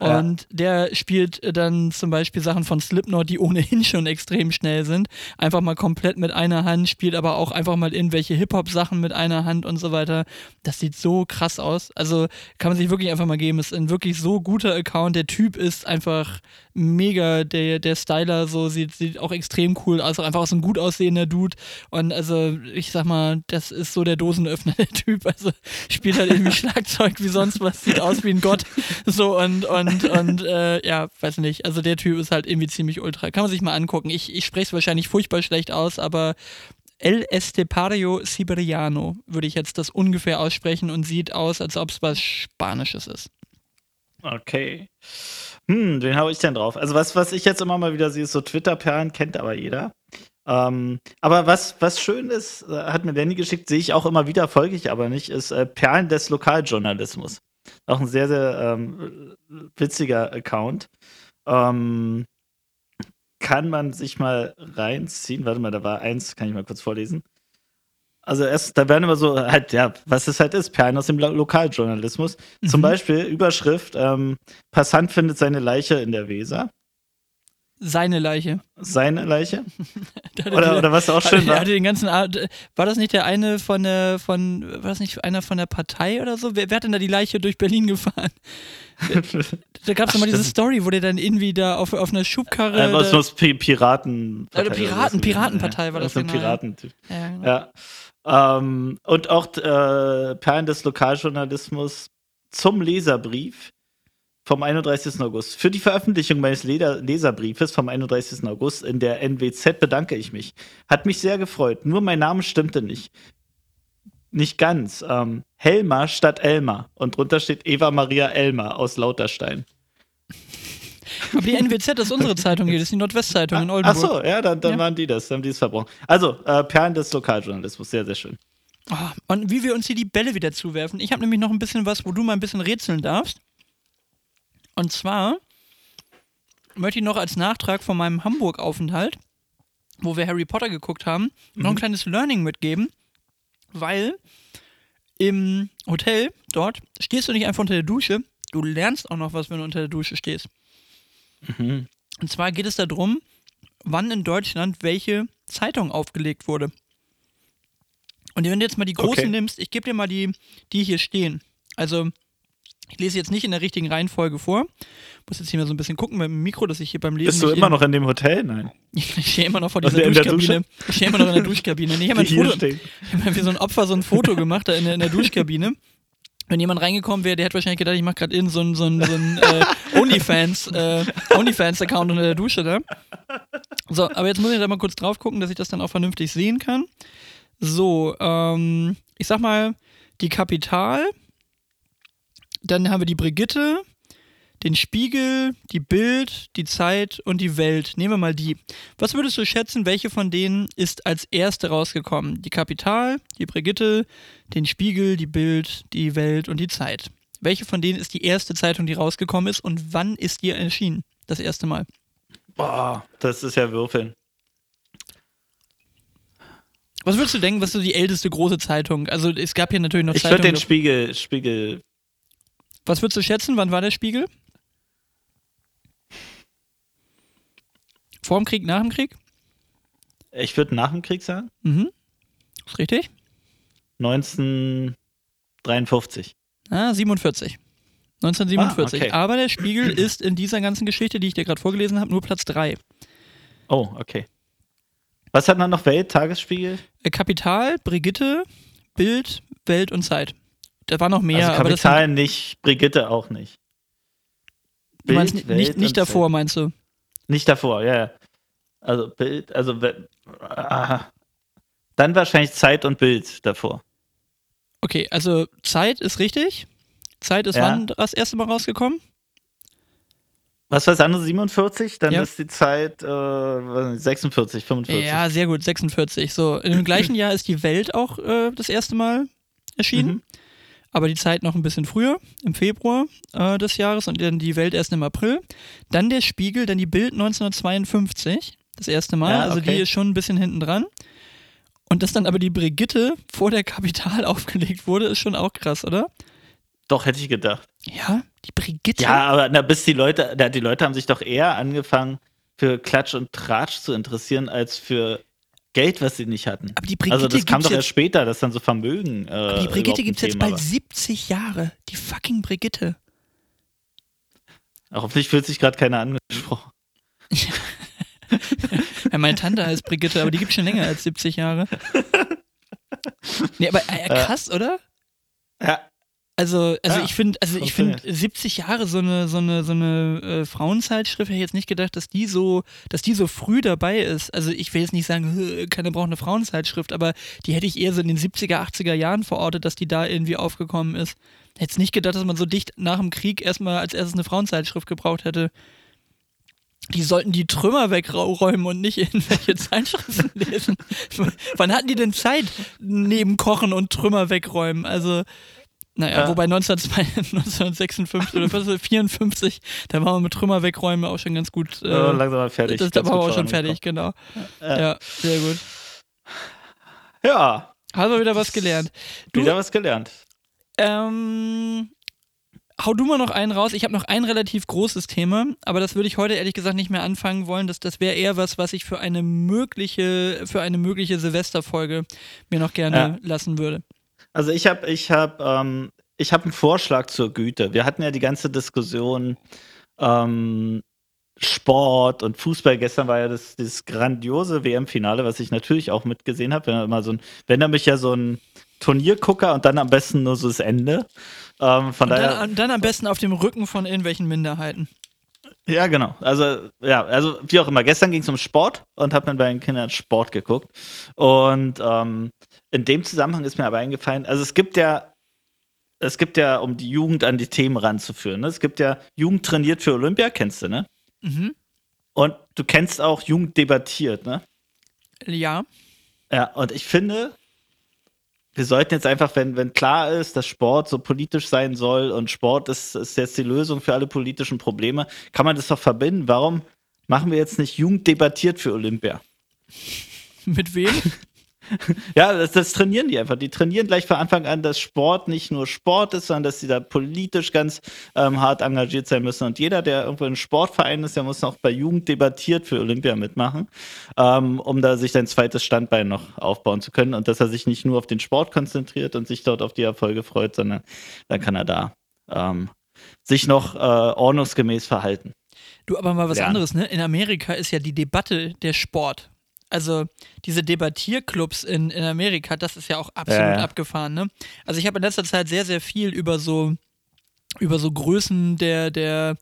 Ja. Und der spielt dann zum Beispiel Sachen von Slipknot, die ohnehin schon extrem schnell sind. Einfach mal komplett mit einer Hand, spielt aber auch einfach mal irgendwelche Hip-Hop-Sachen mit einer Hand und so weiter. Das sieht so krass aus. Also kann man sich wirklich einfach mal geben. Ist ein wirklich so guter Account. Der Typ ist einfach mega. Der, der Styler so sieht, sieht auch extrem cool aus. Einfach auch so ein gut aussehender Dude. Und also ich sag mal, das ist so der Dosenöffner, der Typ. Also spielt halt irgendwie Schlagzeug wie sonst was. Sieht aus wie ein Gott. So und, und, und äh, ja, weiß nicht. Also der Typ ist halt irgendwie ziemlich ultra. Kann man sich mal angucken. Ich, ich spreche es wahrscheinlich furchtbar schlecht aus, aber El Estepario Siberiano würde ich jetzt das ungefähr aussprechen und sieht aus, als ob es was Spanisches ist. Okay. Hm, wen hau ich denn drauf? Also was, was ich jetzt immer mal wieder sehe, ist so Twitter-Perlen, kennt aber jeder. Ähm, aber was, was schön ist, äh, hat mir Danny geschickt, sehe ich auch immer wieder, folge ich aber nicht, ist äh, Perlen des Lokaljournalismus. Auch ein sehr, sehr ähm, witziger Account. Ähm, kann man sich mal reinziehen. Warte mal, da war eins, kann ich mal kurz vorlesen. Also erst, da werden immer so, halt, ja, was es halt ist, Perlen aus dem Lo Lokaljournalismus. Zum Beispiel Überschrift, ähm, Passant findet seine Leiche in der Weser. Seine Leiche. Seine Leiche? Oder, oder was auch schön war. hatte den ganzen war das nicht der eine von der, von, war das nicht einer von der Partei oder so? Wer, wer hat denn da die Leiche durch Berlin gefahren? Da gab es Ach, mal diese. Story, wo der dann irgendwie da auf, auf einer Schubkarre. Äh, aus Pi- Piraten. Äh, Piraten- Piratenpartei war das Aus einem genau, ja. Piratentyp. ja, genau. Ja. Ähm, und auch äh, Perlen des Lokaljournalismus zum Leserbrief vom 31. August. Für die Veröffentlichung meines Leserbriefes vom 31. August in der NWZ bedanke ich mich. Hat mich sehr gefreut. Nur mein Name stimmte nicht. Nicht ganz. Ähm, Helma statt Elmar. Und drunter steht Eva Maria Elmar aus Lauterstein. Aber die NWZ ist unsere Zeitung hier, das ist die Nordwestzeitung in Ach Oldenburg. so, ja, dann, dann Ja. waren die das, dann haben die es verbrochen. Also, äh, Perlen des Lokaljournalismus, sehr, sehr schön. Ah, und wie wir uns hier die Bälle wieder zuwerfen. Ich habe nämlich noch ein bisschen was, wo du mal ein bisschen rätseln darfst. Und zwar möchte ich noch als Nachtrag von meinem Hamburg-Aufenthalt, wo wir Harry Potter geguckt haben, noch ein kleines Learning mitgeben, weil im Hotel dort stehst du nicht einfach unter der Dusche, du lernst auch noch was, wenn du unter der Dusche stehst. Und zwar geht es darum, wann in Deutschland welche Zeitung aufgelegt wurde. Und wenn du jetzt mal die großen Okay. nimmst, ich gebe dir mal die, die hier stehen. Also Ich lese jetzt nicht in der richtigen Reihenfolge vor. Muss jetzt hier mal so ein bisschen gucken mit dem Mikro, dass ich hier beim Lesen. Bist du immer noch in dem Hotel? Nein. Ich stehe immer noch vor Also dieser in der Duschkabine. Ich stehe immer noch in der Duschkabine. Nee, ich habe ein Foto, stehen. ich wie so ein Opfer so ein Foto gemacht da in der, in der Duschkabine. Wenn jemand reingekommen wäre, der hätte wahrscheinlich gedacht, ich mache gerade in so ein, so ein, so ein äh, Onlyfans, äh, Onlyfans-Account unter der Dusche da. So, aber jetzt muss ich da mal kurz drauf gucken, dass ich das dann auch vernünftig sehen kann. So, ähm, ich sag mal, die Kapital, dann haben wir die Brigitte, den Spiegel, die Bild, die Zeit und die Welt. Nehmen wir mal die. Was würdest du schätzen, welche von denen ist als erste rausgekommen? Die Kapital, die Brigitte, den Spiegel, die Bild, die Welt und die Zeit. Welche von denen ist die erste Zeitung, die rausgekommen ist und wann ist die erschienen? Das erste Mal. Boah, das ist ja Würfeln. Was würdest du denken, was ist so die älteste große Zeitung? Also es gab hier natürlich noch Ich würde Zeitungen. den Spiegel, Spiegel. Was würdest du schätzen, wann war der Spiegel? Vor dem Krieg, nach dem Krieg? Ich würde nach dem Krieg sagen. Mhm. Ist richtig? 1953. Ah, 47. 1947. Ah, okay. Aber der Spiegel ist in dieser ganzen Geschichte, die ich dir gerade vorgelesen habe, nur Platz 3. Oh, okay. Was hat man noch? Welt, Tagesspiegel? Äh, Kapital, Brigitte, Bild, Welt und Zeit. Da war noch mehr, also aber das Kapital nicht, Brigitte auch nicht. du meinst Bild, nicht, Welt nicht davor, Zeit. meinst du? Nicht davor, ja. Also Bild, also ah. dann wahrscheinlich Zeit und Bild davor. Okay, also Zeit ist richtig. Zeit ist Ja. wann das erste Mal rausgekommen? Was war das andere? 47? Dann Ja. ist die Zeit äh, weiß nicht, 46, 45. Ja, sehr gut, 46. So, im gleichen Jahr ist die Welt auch äh, das erste Mal erschienen. Mhm. Aber die Zeit noch ein bisschen früher, im Februar äh, des Jahres und dann die Welt erst im April. Dann der Spiegel, dann die Bild 1952, das erste Mal, Ja, also okay. die ist schon ein bisschen hinten dran. Und dass dann aber die Brigitte vor der Kapital aufgelegt wurde, ist schon auch krass, oder? Doch, hätte ich gedacht. Ja, die Brigitte. Ja, aber na, bis die Leute, na, die Leute haben sich doch eher angefangen, für Klatsch und Tratsch zu interessieren, als für Geld, was sie nicht hatten. aber die Brigitte Also das kam doch erst später, dass dann so Vermögen. Äh, aber die Brigitte gibt es jetzt bald 70 Jahre. Die fucking Brigitte. Hoffentlich fühlt sich gerade keiner angesprochen. Ja, meine Tante heißt Brigitte, aber die gibt schon länger als 70 Jahre. Nee, aber äh, krass, oder? Ja. Also, also Ja, ich finde, also ich finde funktioniert. 70 Jahre so eine so eine so eine äh, Frauenzeitschrift hätte ich jetzt nicht gedacht, dass die so, dass die so früh dabei ist. Also ich will jetzt nicht sagen, "Hö, keiner braucht eine Frauenzeitschrift, aber die hätte ich eher so in den 70er, 80er Jahren verortet, dass die da irgendwie aufgekommen ist. Hätte jetzt nicht gedacht, dass man so dicht nach dem Krieg erstmal als erstes eine Frauenzeitschrift gebraucht hätte. Die sollten die Trümmer wegräumen und nicht irgendwelche Zeitschriften lesen. Wann hatten die denn Zeit neben Kochen und Trümmer wegräumen? Also, naja, Ja. wobei 1902 1956 oder was ist das, 54, da waren wir mit Trümmer wegräumen auch schon ganz gut. Äh, Äh, langsam mal fertig. das, da waren wir auch schon fertig, genau. Äh, Ja, sehr gut. Ja, Haben wir wieder was gelernt. Du, wieder was gelernt. Ähm, hau du mal noch einen raus. Ich habe noch ein relativ großes Thema, aber das würde ich heute ehrlich gesagt nicht mehr anfangen wollen. Das, das wäre eher was, was ich für eine mögliche, für eine mögliche Silvesterfolge mir noch gerne Ja. lassen würde. Also ich habe ich hab, ähm, ich hab einen Vorschlag zur Güte. Wir hatten ja die ganze Diskussion ähm, Sport und Fußball. Gestern war ja das, das grandiose WM-Finale, was ich natürlich auch mitgesehen habe. Wenn er immer so ein, wenn er mich ja so ein Turniergucker und dann am besten nur so das Ende. Ähm, von Und daher, dann, dann am besten auf dem Rücken von irgendwelchen Minderheiten. ja, genau. Also, ja, also wie auch immer. Gestern ging es um Sport und habe mit meinen Kindern Sport geguckt. Und ähm, in dem Zusammenhang ist mir aber eingefallen, also es gibt ja, es gibt ja, um die Jugend an die Themen ranzuführen, ne? es gibt ja Jugend trainiert für Olympia, kennst du, ne? Mhm. Und du kennst auch Jugend debattiert, ne? Ja. Ja, und ich finde, wir sollten jetzt einfach, wenn, wenn klar ist, dass Sport so politisch sein soll und Sport ist, ist jetzt die Lösung für alle politischen Probleme, kann man das doch verbinden. Warum machen wir jetzt nicht Jugend debattiert für Olympia? Mit wem? Ja, das, das trainieren die einfach. Die trainieren gleich von Anfang an, dass Sport nicht nur Sport ist, sondern dass sie da politisch ganz ähm, hart engagiert sein müssen. Und jeder, der irgendwo in einem Sportverein ist, der muss auch bei Jugend debattiert für Olympia mitmachen, ähm, um da sich sein zweites Standbein noch aufbauen zu können. Und dass er sich nicht nur auf den Sport konzentriert und sich dort auf die Erfolge freut, sondern dann kann er da ähm, sich noch äh, ordnungsgemäß verhalten. Du, aber mal was Lernen. anderes, ne? In Amerika ist ja die Debatte der Sport. Also diese Debattierclubs in, in Amerika, das ist ja auch absolut ja. abgefahren, ne? Also ich habe in letzter Zeit sehr, sehr viel über so über so Größen der, der,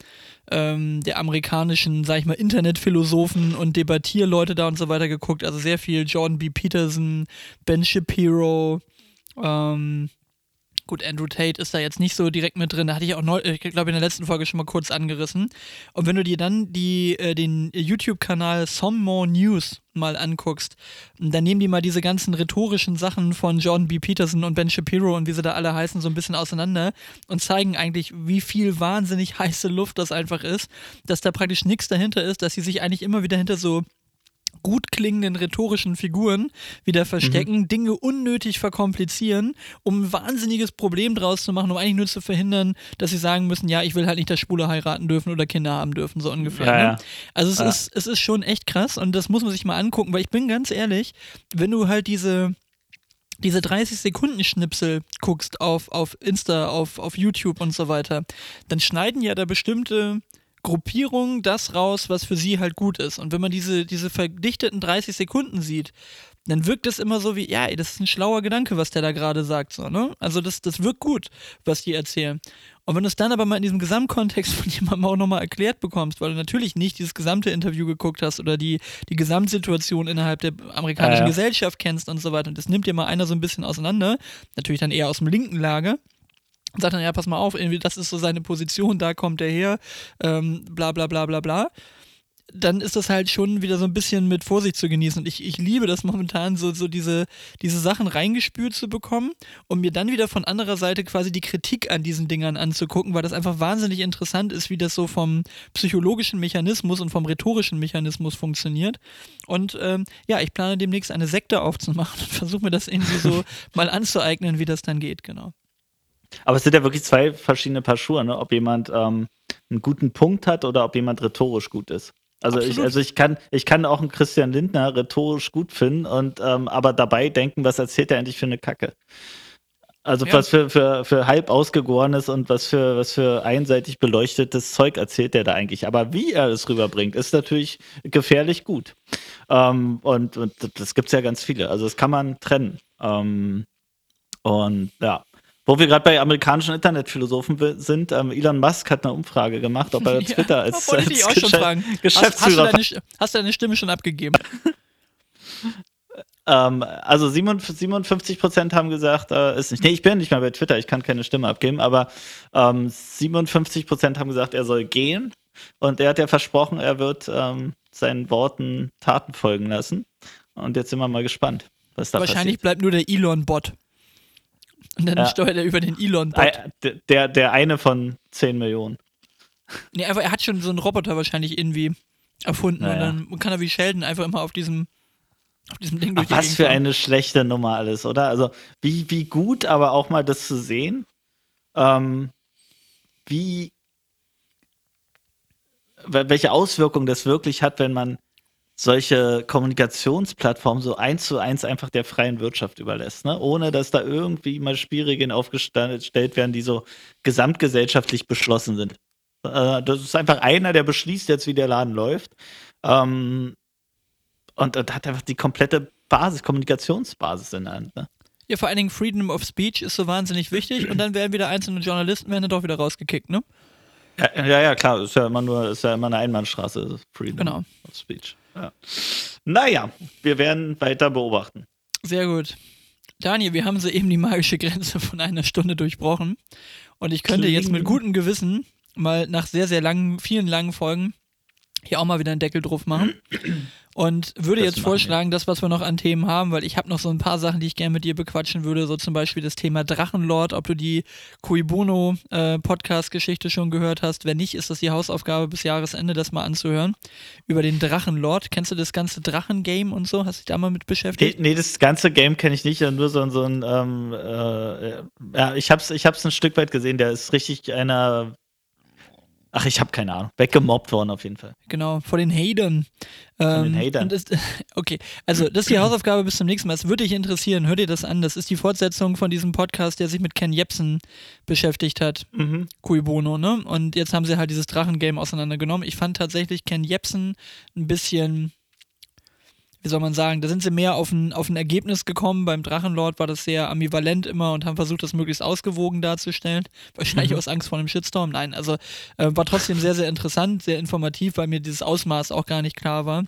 ähm, der amerikanischen, sag ich mal, Internetphilosophen und Debattierleute da und so weiter geguckt. Also sehr viel Jordan B. Peterson, Ben Shapiro, ähm, Gut, Andrew Tate ist da jetzt nicht so direkt mit drin. Da hatte ich auch, neu, ich glaube, in der letzten Folge schon mal kurz angerissen. Und wenn du dir dann die, äh, den YouTube-Kanal Some More News mal anguckst, dann nehmen die mal diese ganzen rhetorischen Sachen von Jordan B. Peterson und Ben Shapiro und wie sie da alle heißen, so ein bisschen auseinander und zeigen eigentlich, wie viel wahnsinnig heiße Luft das einfach ist, dass da praktisch nichts dahinter ist, dass sie sich eigentlich immer wieder hinter so gut klingenden rhetorischen Figuren wieder verstecken, Dinge unnötig verkomplizieren, um ein wahnsinniges Problem draus zu machen, um eigentlich nur zu verhindern, dass sie sagen müssen, ja, ich will halt nicht, dass Schwule heiraten dürfen oder Kinder haben dürfen, so ungefähr. Ja, ne? ja. Also es, Ja. ist, es ist schon echt krass und das muss man sich mal angucken, weil ich bin ganz ehrlich, wenn du halt diese diese 30 Sekunden Schnipsel guckst auf, auf Insta, auf, auf YouTube und so weiter, dann schneiden ja da bestimmte Gruppierungen das raus, was für sie halt gut ist. Und wenn man diese, diese verdichteten 30 Sekunden sieht, dann wirkt es immer so wie, ja, ey, das ist ein schlauer Gedanke, was der da gerade sagt, so, ne? Also das, das wirkt gut, was die erzählen. Und wenn du es dann aber mal in diesem Gesamtkontext von jemandem auch nochmal erklärt bekommst, weil du natürlich nicht dieses gesamte Interview geguckt hast oder die, die Gesamtsituation innerhalb der amerikanischen Ja, ja. Gesellschaft kennst und so weiter, und das nimmt dir mal einer so ein bisschen auseinander, natürlich dann eher aus dem linken Lager, und sagt dann, ja, pass mal auf, irgendwie, das ist so seine Position, da kommt er her, ähm, bla bla bla bla bla. Dann ist das halt schon wieder so ein bisschen mit Vorsicht zu genießen. Und ich, ich liebe das momentan, so, so diese, diese Sachen reingespült zu bekommen und mir dann wieder von anderer Seite quasi die Kritik an diesen Dingern anzugucken, weil das einfach wahnsinnig interessant ist, wie das so vom psychologischen Mechanismus und vom rhetorischen Mechanismus funktioniert. Und ähm, ja, ich plane demnächst eine Sekte aufzumachen und versuche mir das irgendwie so mal anzueignen, wie das dann geht, genau. Aber es sind ja wirklich zwei verschiedene Paar Schuhe, ne? ob jemand ähm, einen guten Punkt hat oder ob jemand rhetorisch gut ist. Also ich, also ich kann, ich kann auch einen Christian Lindner rhetorisch gut finden und ähm, aber dabei denken, was erzählt er eigentlich für eine Kacke? Also Ja. was für, für, für halb ausgegorenes und was für, was für einseitig beleuchtetes Zeug erzählt er da eigentlich. Aber wie er es rüberbringt, ist natürlich gefährlich gut. Ähm, und, und das gibt es ja ganz viele. Also das kann man trennen. Ähm, und ja. Wo wir gerade bei amerikanischen Internetphilosophen sind, ähm, Elon Musk hat eine Umfrage gemacht, ob er Ja, Twitter da als, als auch schon Geschäft- fragen. Hast, hast, du Geschäftsführer deine, St- hast du deine Stimme schon abgegeben? Ähm, also 57 Prozent haben gesagt, äh, ist nicht. Nee, ich bin nicht mehr bei Twitter, ich kann keine Stimme abgeben, aber ähm, 57 Prozent haben gesagt, er soll gehen. Und er hat ja versprochen, er wird ähm, seinen Worten Taten folgen lassen. Und jetzt sind wir mal gespannt, was da Wahrscheinlich bleibt nur der Elon-Bot. Und dann Ja. steuert er über den Elon-Bot. Der, der eine von 10 Millionen. Nee, aber er hat schon so einen Roboter wahrscheinlich irgendwie erfunden. Naja. Und dann kann er wie Sheldon einfach immer auf diesem, auf diesem Ding Ach, durch die was für eine schlechte Nummer alles, oder? Also, wie, wie gut, aber auch mal das zu sehen, ähm, wie, wel- welche Auswirkungen das wirklich hat, wenn man solche Kommunikationsplattformen so eins zu eins einfach der freien Wirtschaft überlässt, ne? ohne dass da irgendwie mal Spielregeln aufgestellt werden, die so gesamtgesellschaftlich beschlossen sind. Äh, das ist einfach einer, der beschließt jetzt, wie der Laden läuft. Ähm, und, und hat einfach die komplette Basis, Kommunikationsbasis in der Hand. Ne? Ja, vor allen Dingen Freedom of Speech ist so wahnsinnig wichtig und dann werden wieder einzelne Journalisten werden dann doch wieder rausgekickt, ne? Ja, ja, ja, klar, ist ja immer nur, ist ja immer eine Einbahnstraße, Freedom Genau. of Speech. Ja. Naja, wir werden weiter beobachten. Sehr gut. Daniel, wir haben soeben die magische Grenze von einer Stunde durchbrochen. Und ich könnte jetzt mit Kling. gutem Gewissen mal nach sehr, sehr langen, vielen langen Folgen hier auch mal wieder einen Deckel drauf machen. Und würde Das jetzt vorschlagen, das, was wir noch an Themen haben, weil ich habe noch so ein paar Sachen, die ich gerne mit dir bequatschen würde, so zum Beispiel das Thema Drachenlord, ob du die Cui Bono äh, Podcast-Geschichte schon gehört hast. Wenn nicht, ist das die Hausaufgabe bis Jahresende, das mal anzuhören. Über den Drachenlord. Kennst du das ganze Drachengame und so? Hast du dich da mal mit Nee, beschäftigt? nee, das ganze Game kenne ich nicht, ja, nur so, ein- so ein, ähm, äh, ja, ich hab's, ich hab's ein Stück weit gesehen, der ist richtig einer Ach, ich habe keine Ahnung. Weggemobbt worden auf jeden Fall. Genau, vor den Hatern. Von den Ähm, Hatern. und ist, okay, also das ist die Hausaufgabe bis zum nächsten Mal. Es würde dich interessieren, hör dir das an. Das ist die Fortsetzung von diesem Podcast, der sich mit Ken Jebsen beschäftigt hat. Mhm. Cui Bono, ne? Und jetzt haben sie halt dieses Drachengame auseinandergenommen. Ich fand tatsächlich Ken Jebsen ein bisschen, wie soll man sagen, da sind sie mehr auf ein, auf ein Ergebnis gekommen. Beim Drachenlord war das sehr ambivalent immer und haben versucht, das möglichst ausgewogen darzustellen. Wahrscheinlich Mhm. aus Angst vor einem Shitstorm. Nein, also äh, war trotzdem sehr, sehr interessant, sehr informativ, weil mir dieses Ausmaß auch gar nicht klar war.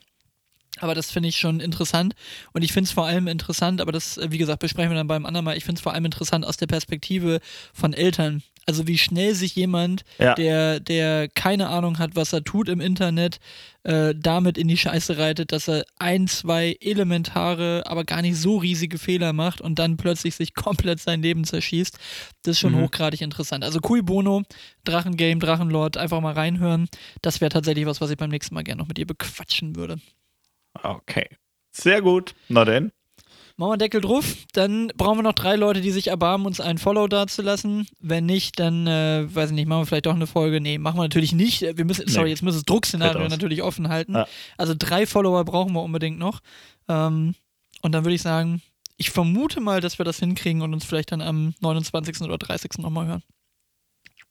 Aber das finde ich schon interessant. Und ich finde es vor allem interessant, aber das, äh, wie gesagt, besprechen wir dann beim anderen Mal. Ich finde es vor allem interessant aus der Perspektive von Eltern. Also wie schnell sich jemand, Ja. der, der keine Ahnung hat, was er tut im Internet, äh, damit in die Scheiße reitet, dass er ein, zwei elementare, aber gar nicht so riesige Fehler macht und dann plötzlich sich komplett sein Leben zerschießt. Das ist schon Mhm. hochgradig interessant. Also Cui Bono, Drachengame, Drachenlord, einfach mal reinhören. Das wäre tatsächlich was, was ich beim nächsten Mal gerne noch mit dir bequatschen würde. Okay. Sehr gut. Na denn. Machen wir Deckel drauf. Dann brauchen wir noch drei Leute, die sich erbarmen, uns ein Follow dazulassen. Wenn nicht, dann, äh, weiß ich nicht, machen wir vielleicht doch eine Folge. Nee, machen wir natürlich nicht. Äh, Wir müssen, sorry, Nee. jetzt müssen wir das Druckszenario aus. natürlich offen halten. Ja. Also drei Follower brauchen wir unbedingt noch. Ähm, und dann würde ich sagen, ich vermute mal, dass wir das hinkriegen und uns vielleicht dann am 29. oder 30. nochmal hören.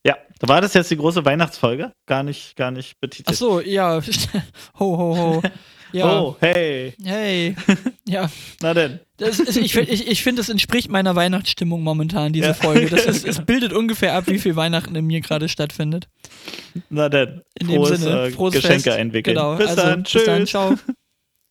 Ja, da war das jetzt die große Weihnachtsfolge. Gar nicht, gar nicht betitelt. Ach so, ja. ho, ho, ho. Ja. Oh, hey. Hey. Ja. Na denn. Das ich ich, ich finde, es entspricht meiner Weihnachtsstimmung momentan, diese Ja. Folge. Das ist, es bildet ungefähr ab, wie viel Weihnachten in mir gerade stattfindet. Na denn. In Frohes, dem Sinne, äh, frohes Geschenke Fest. einwickeln. Genau. Bis also, dann. Tschüss. Bis dann. Ciao.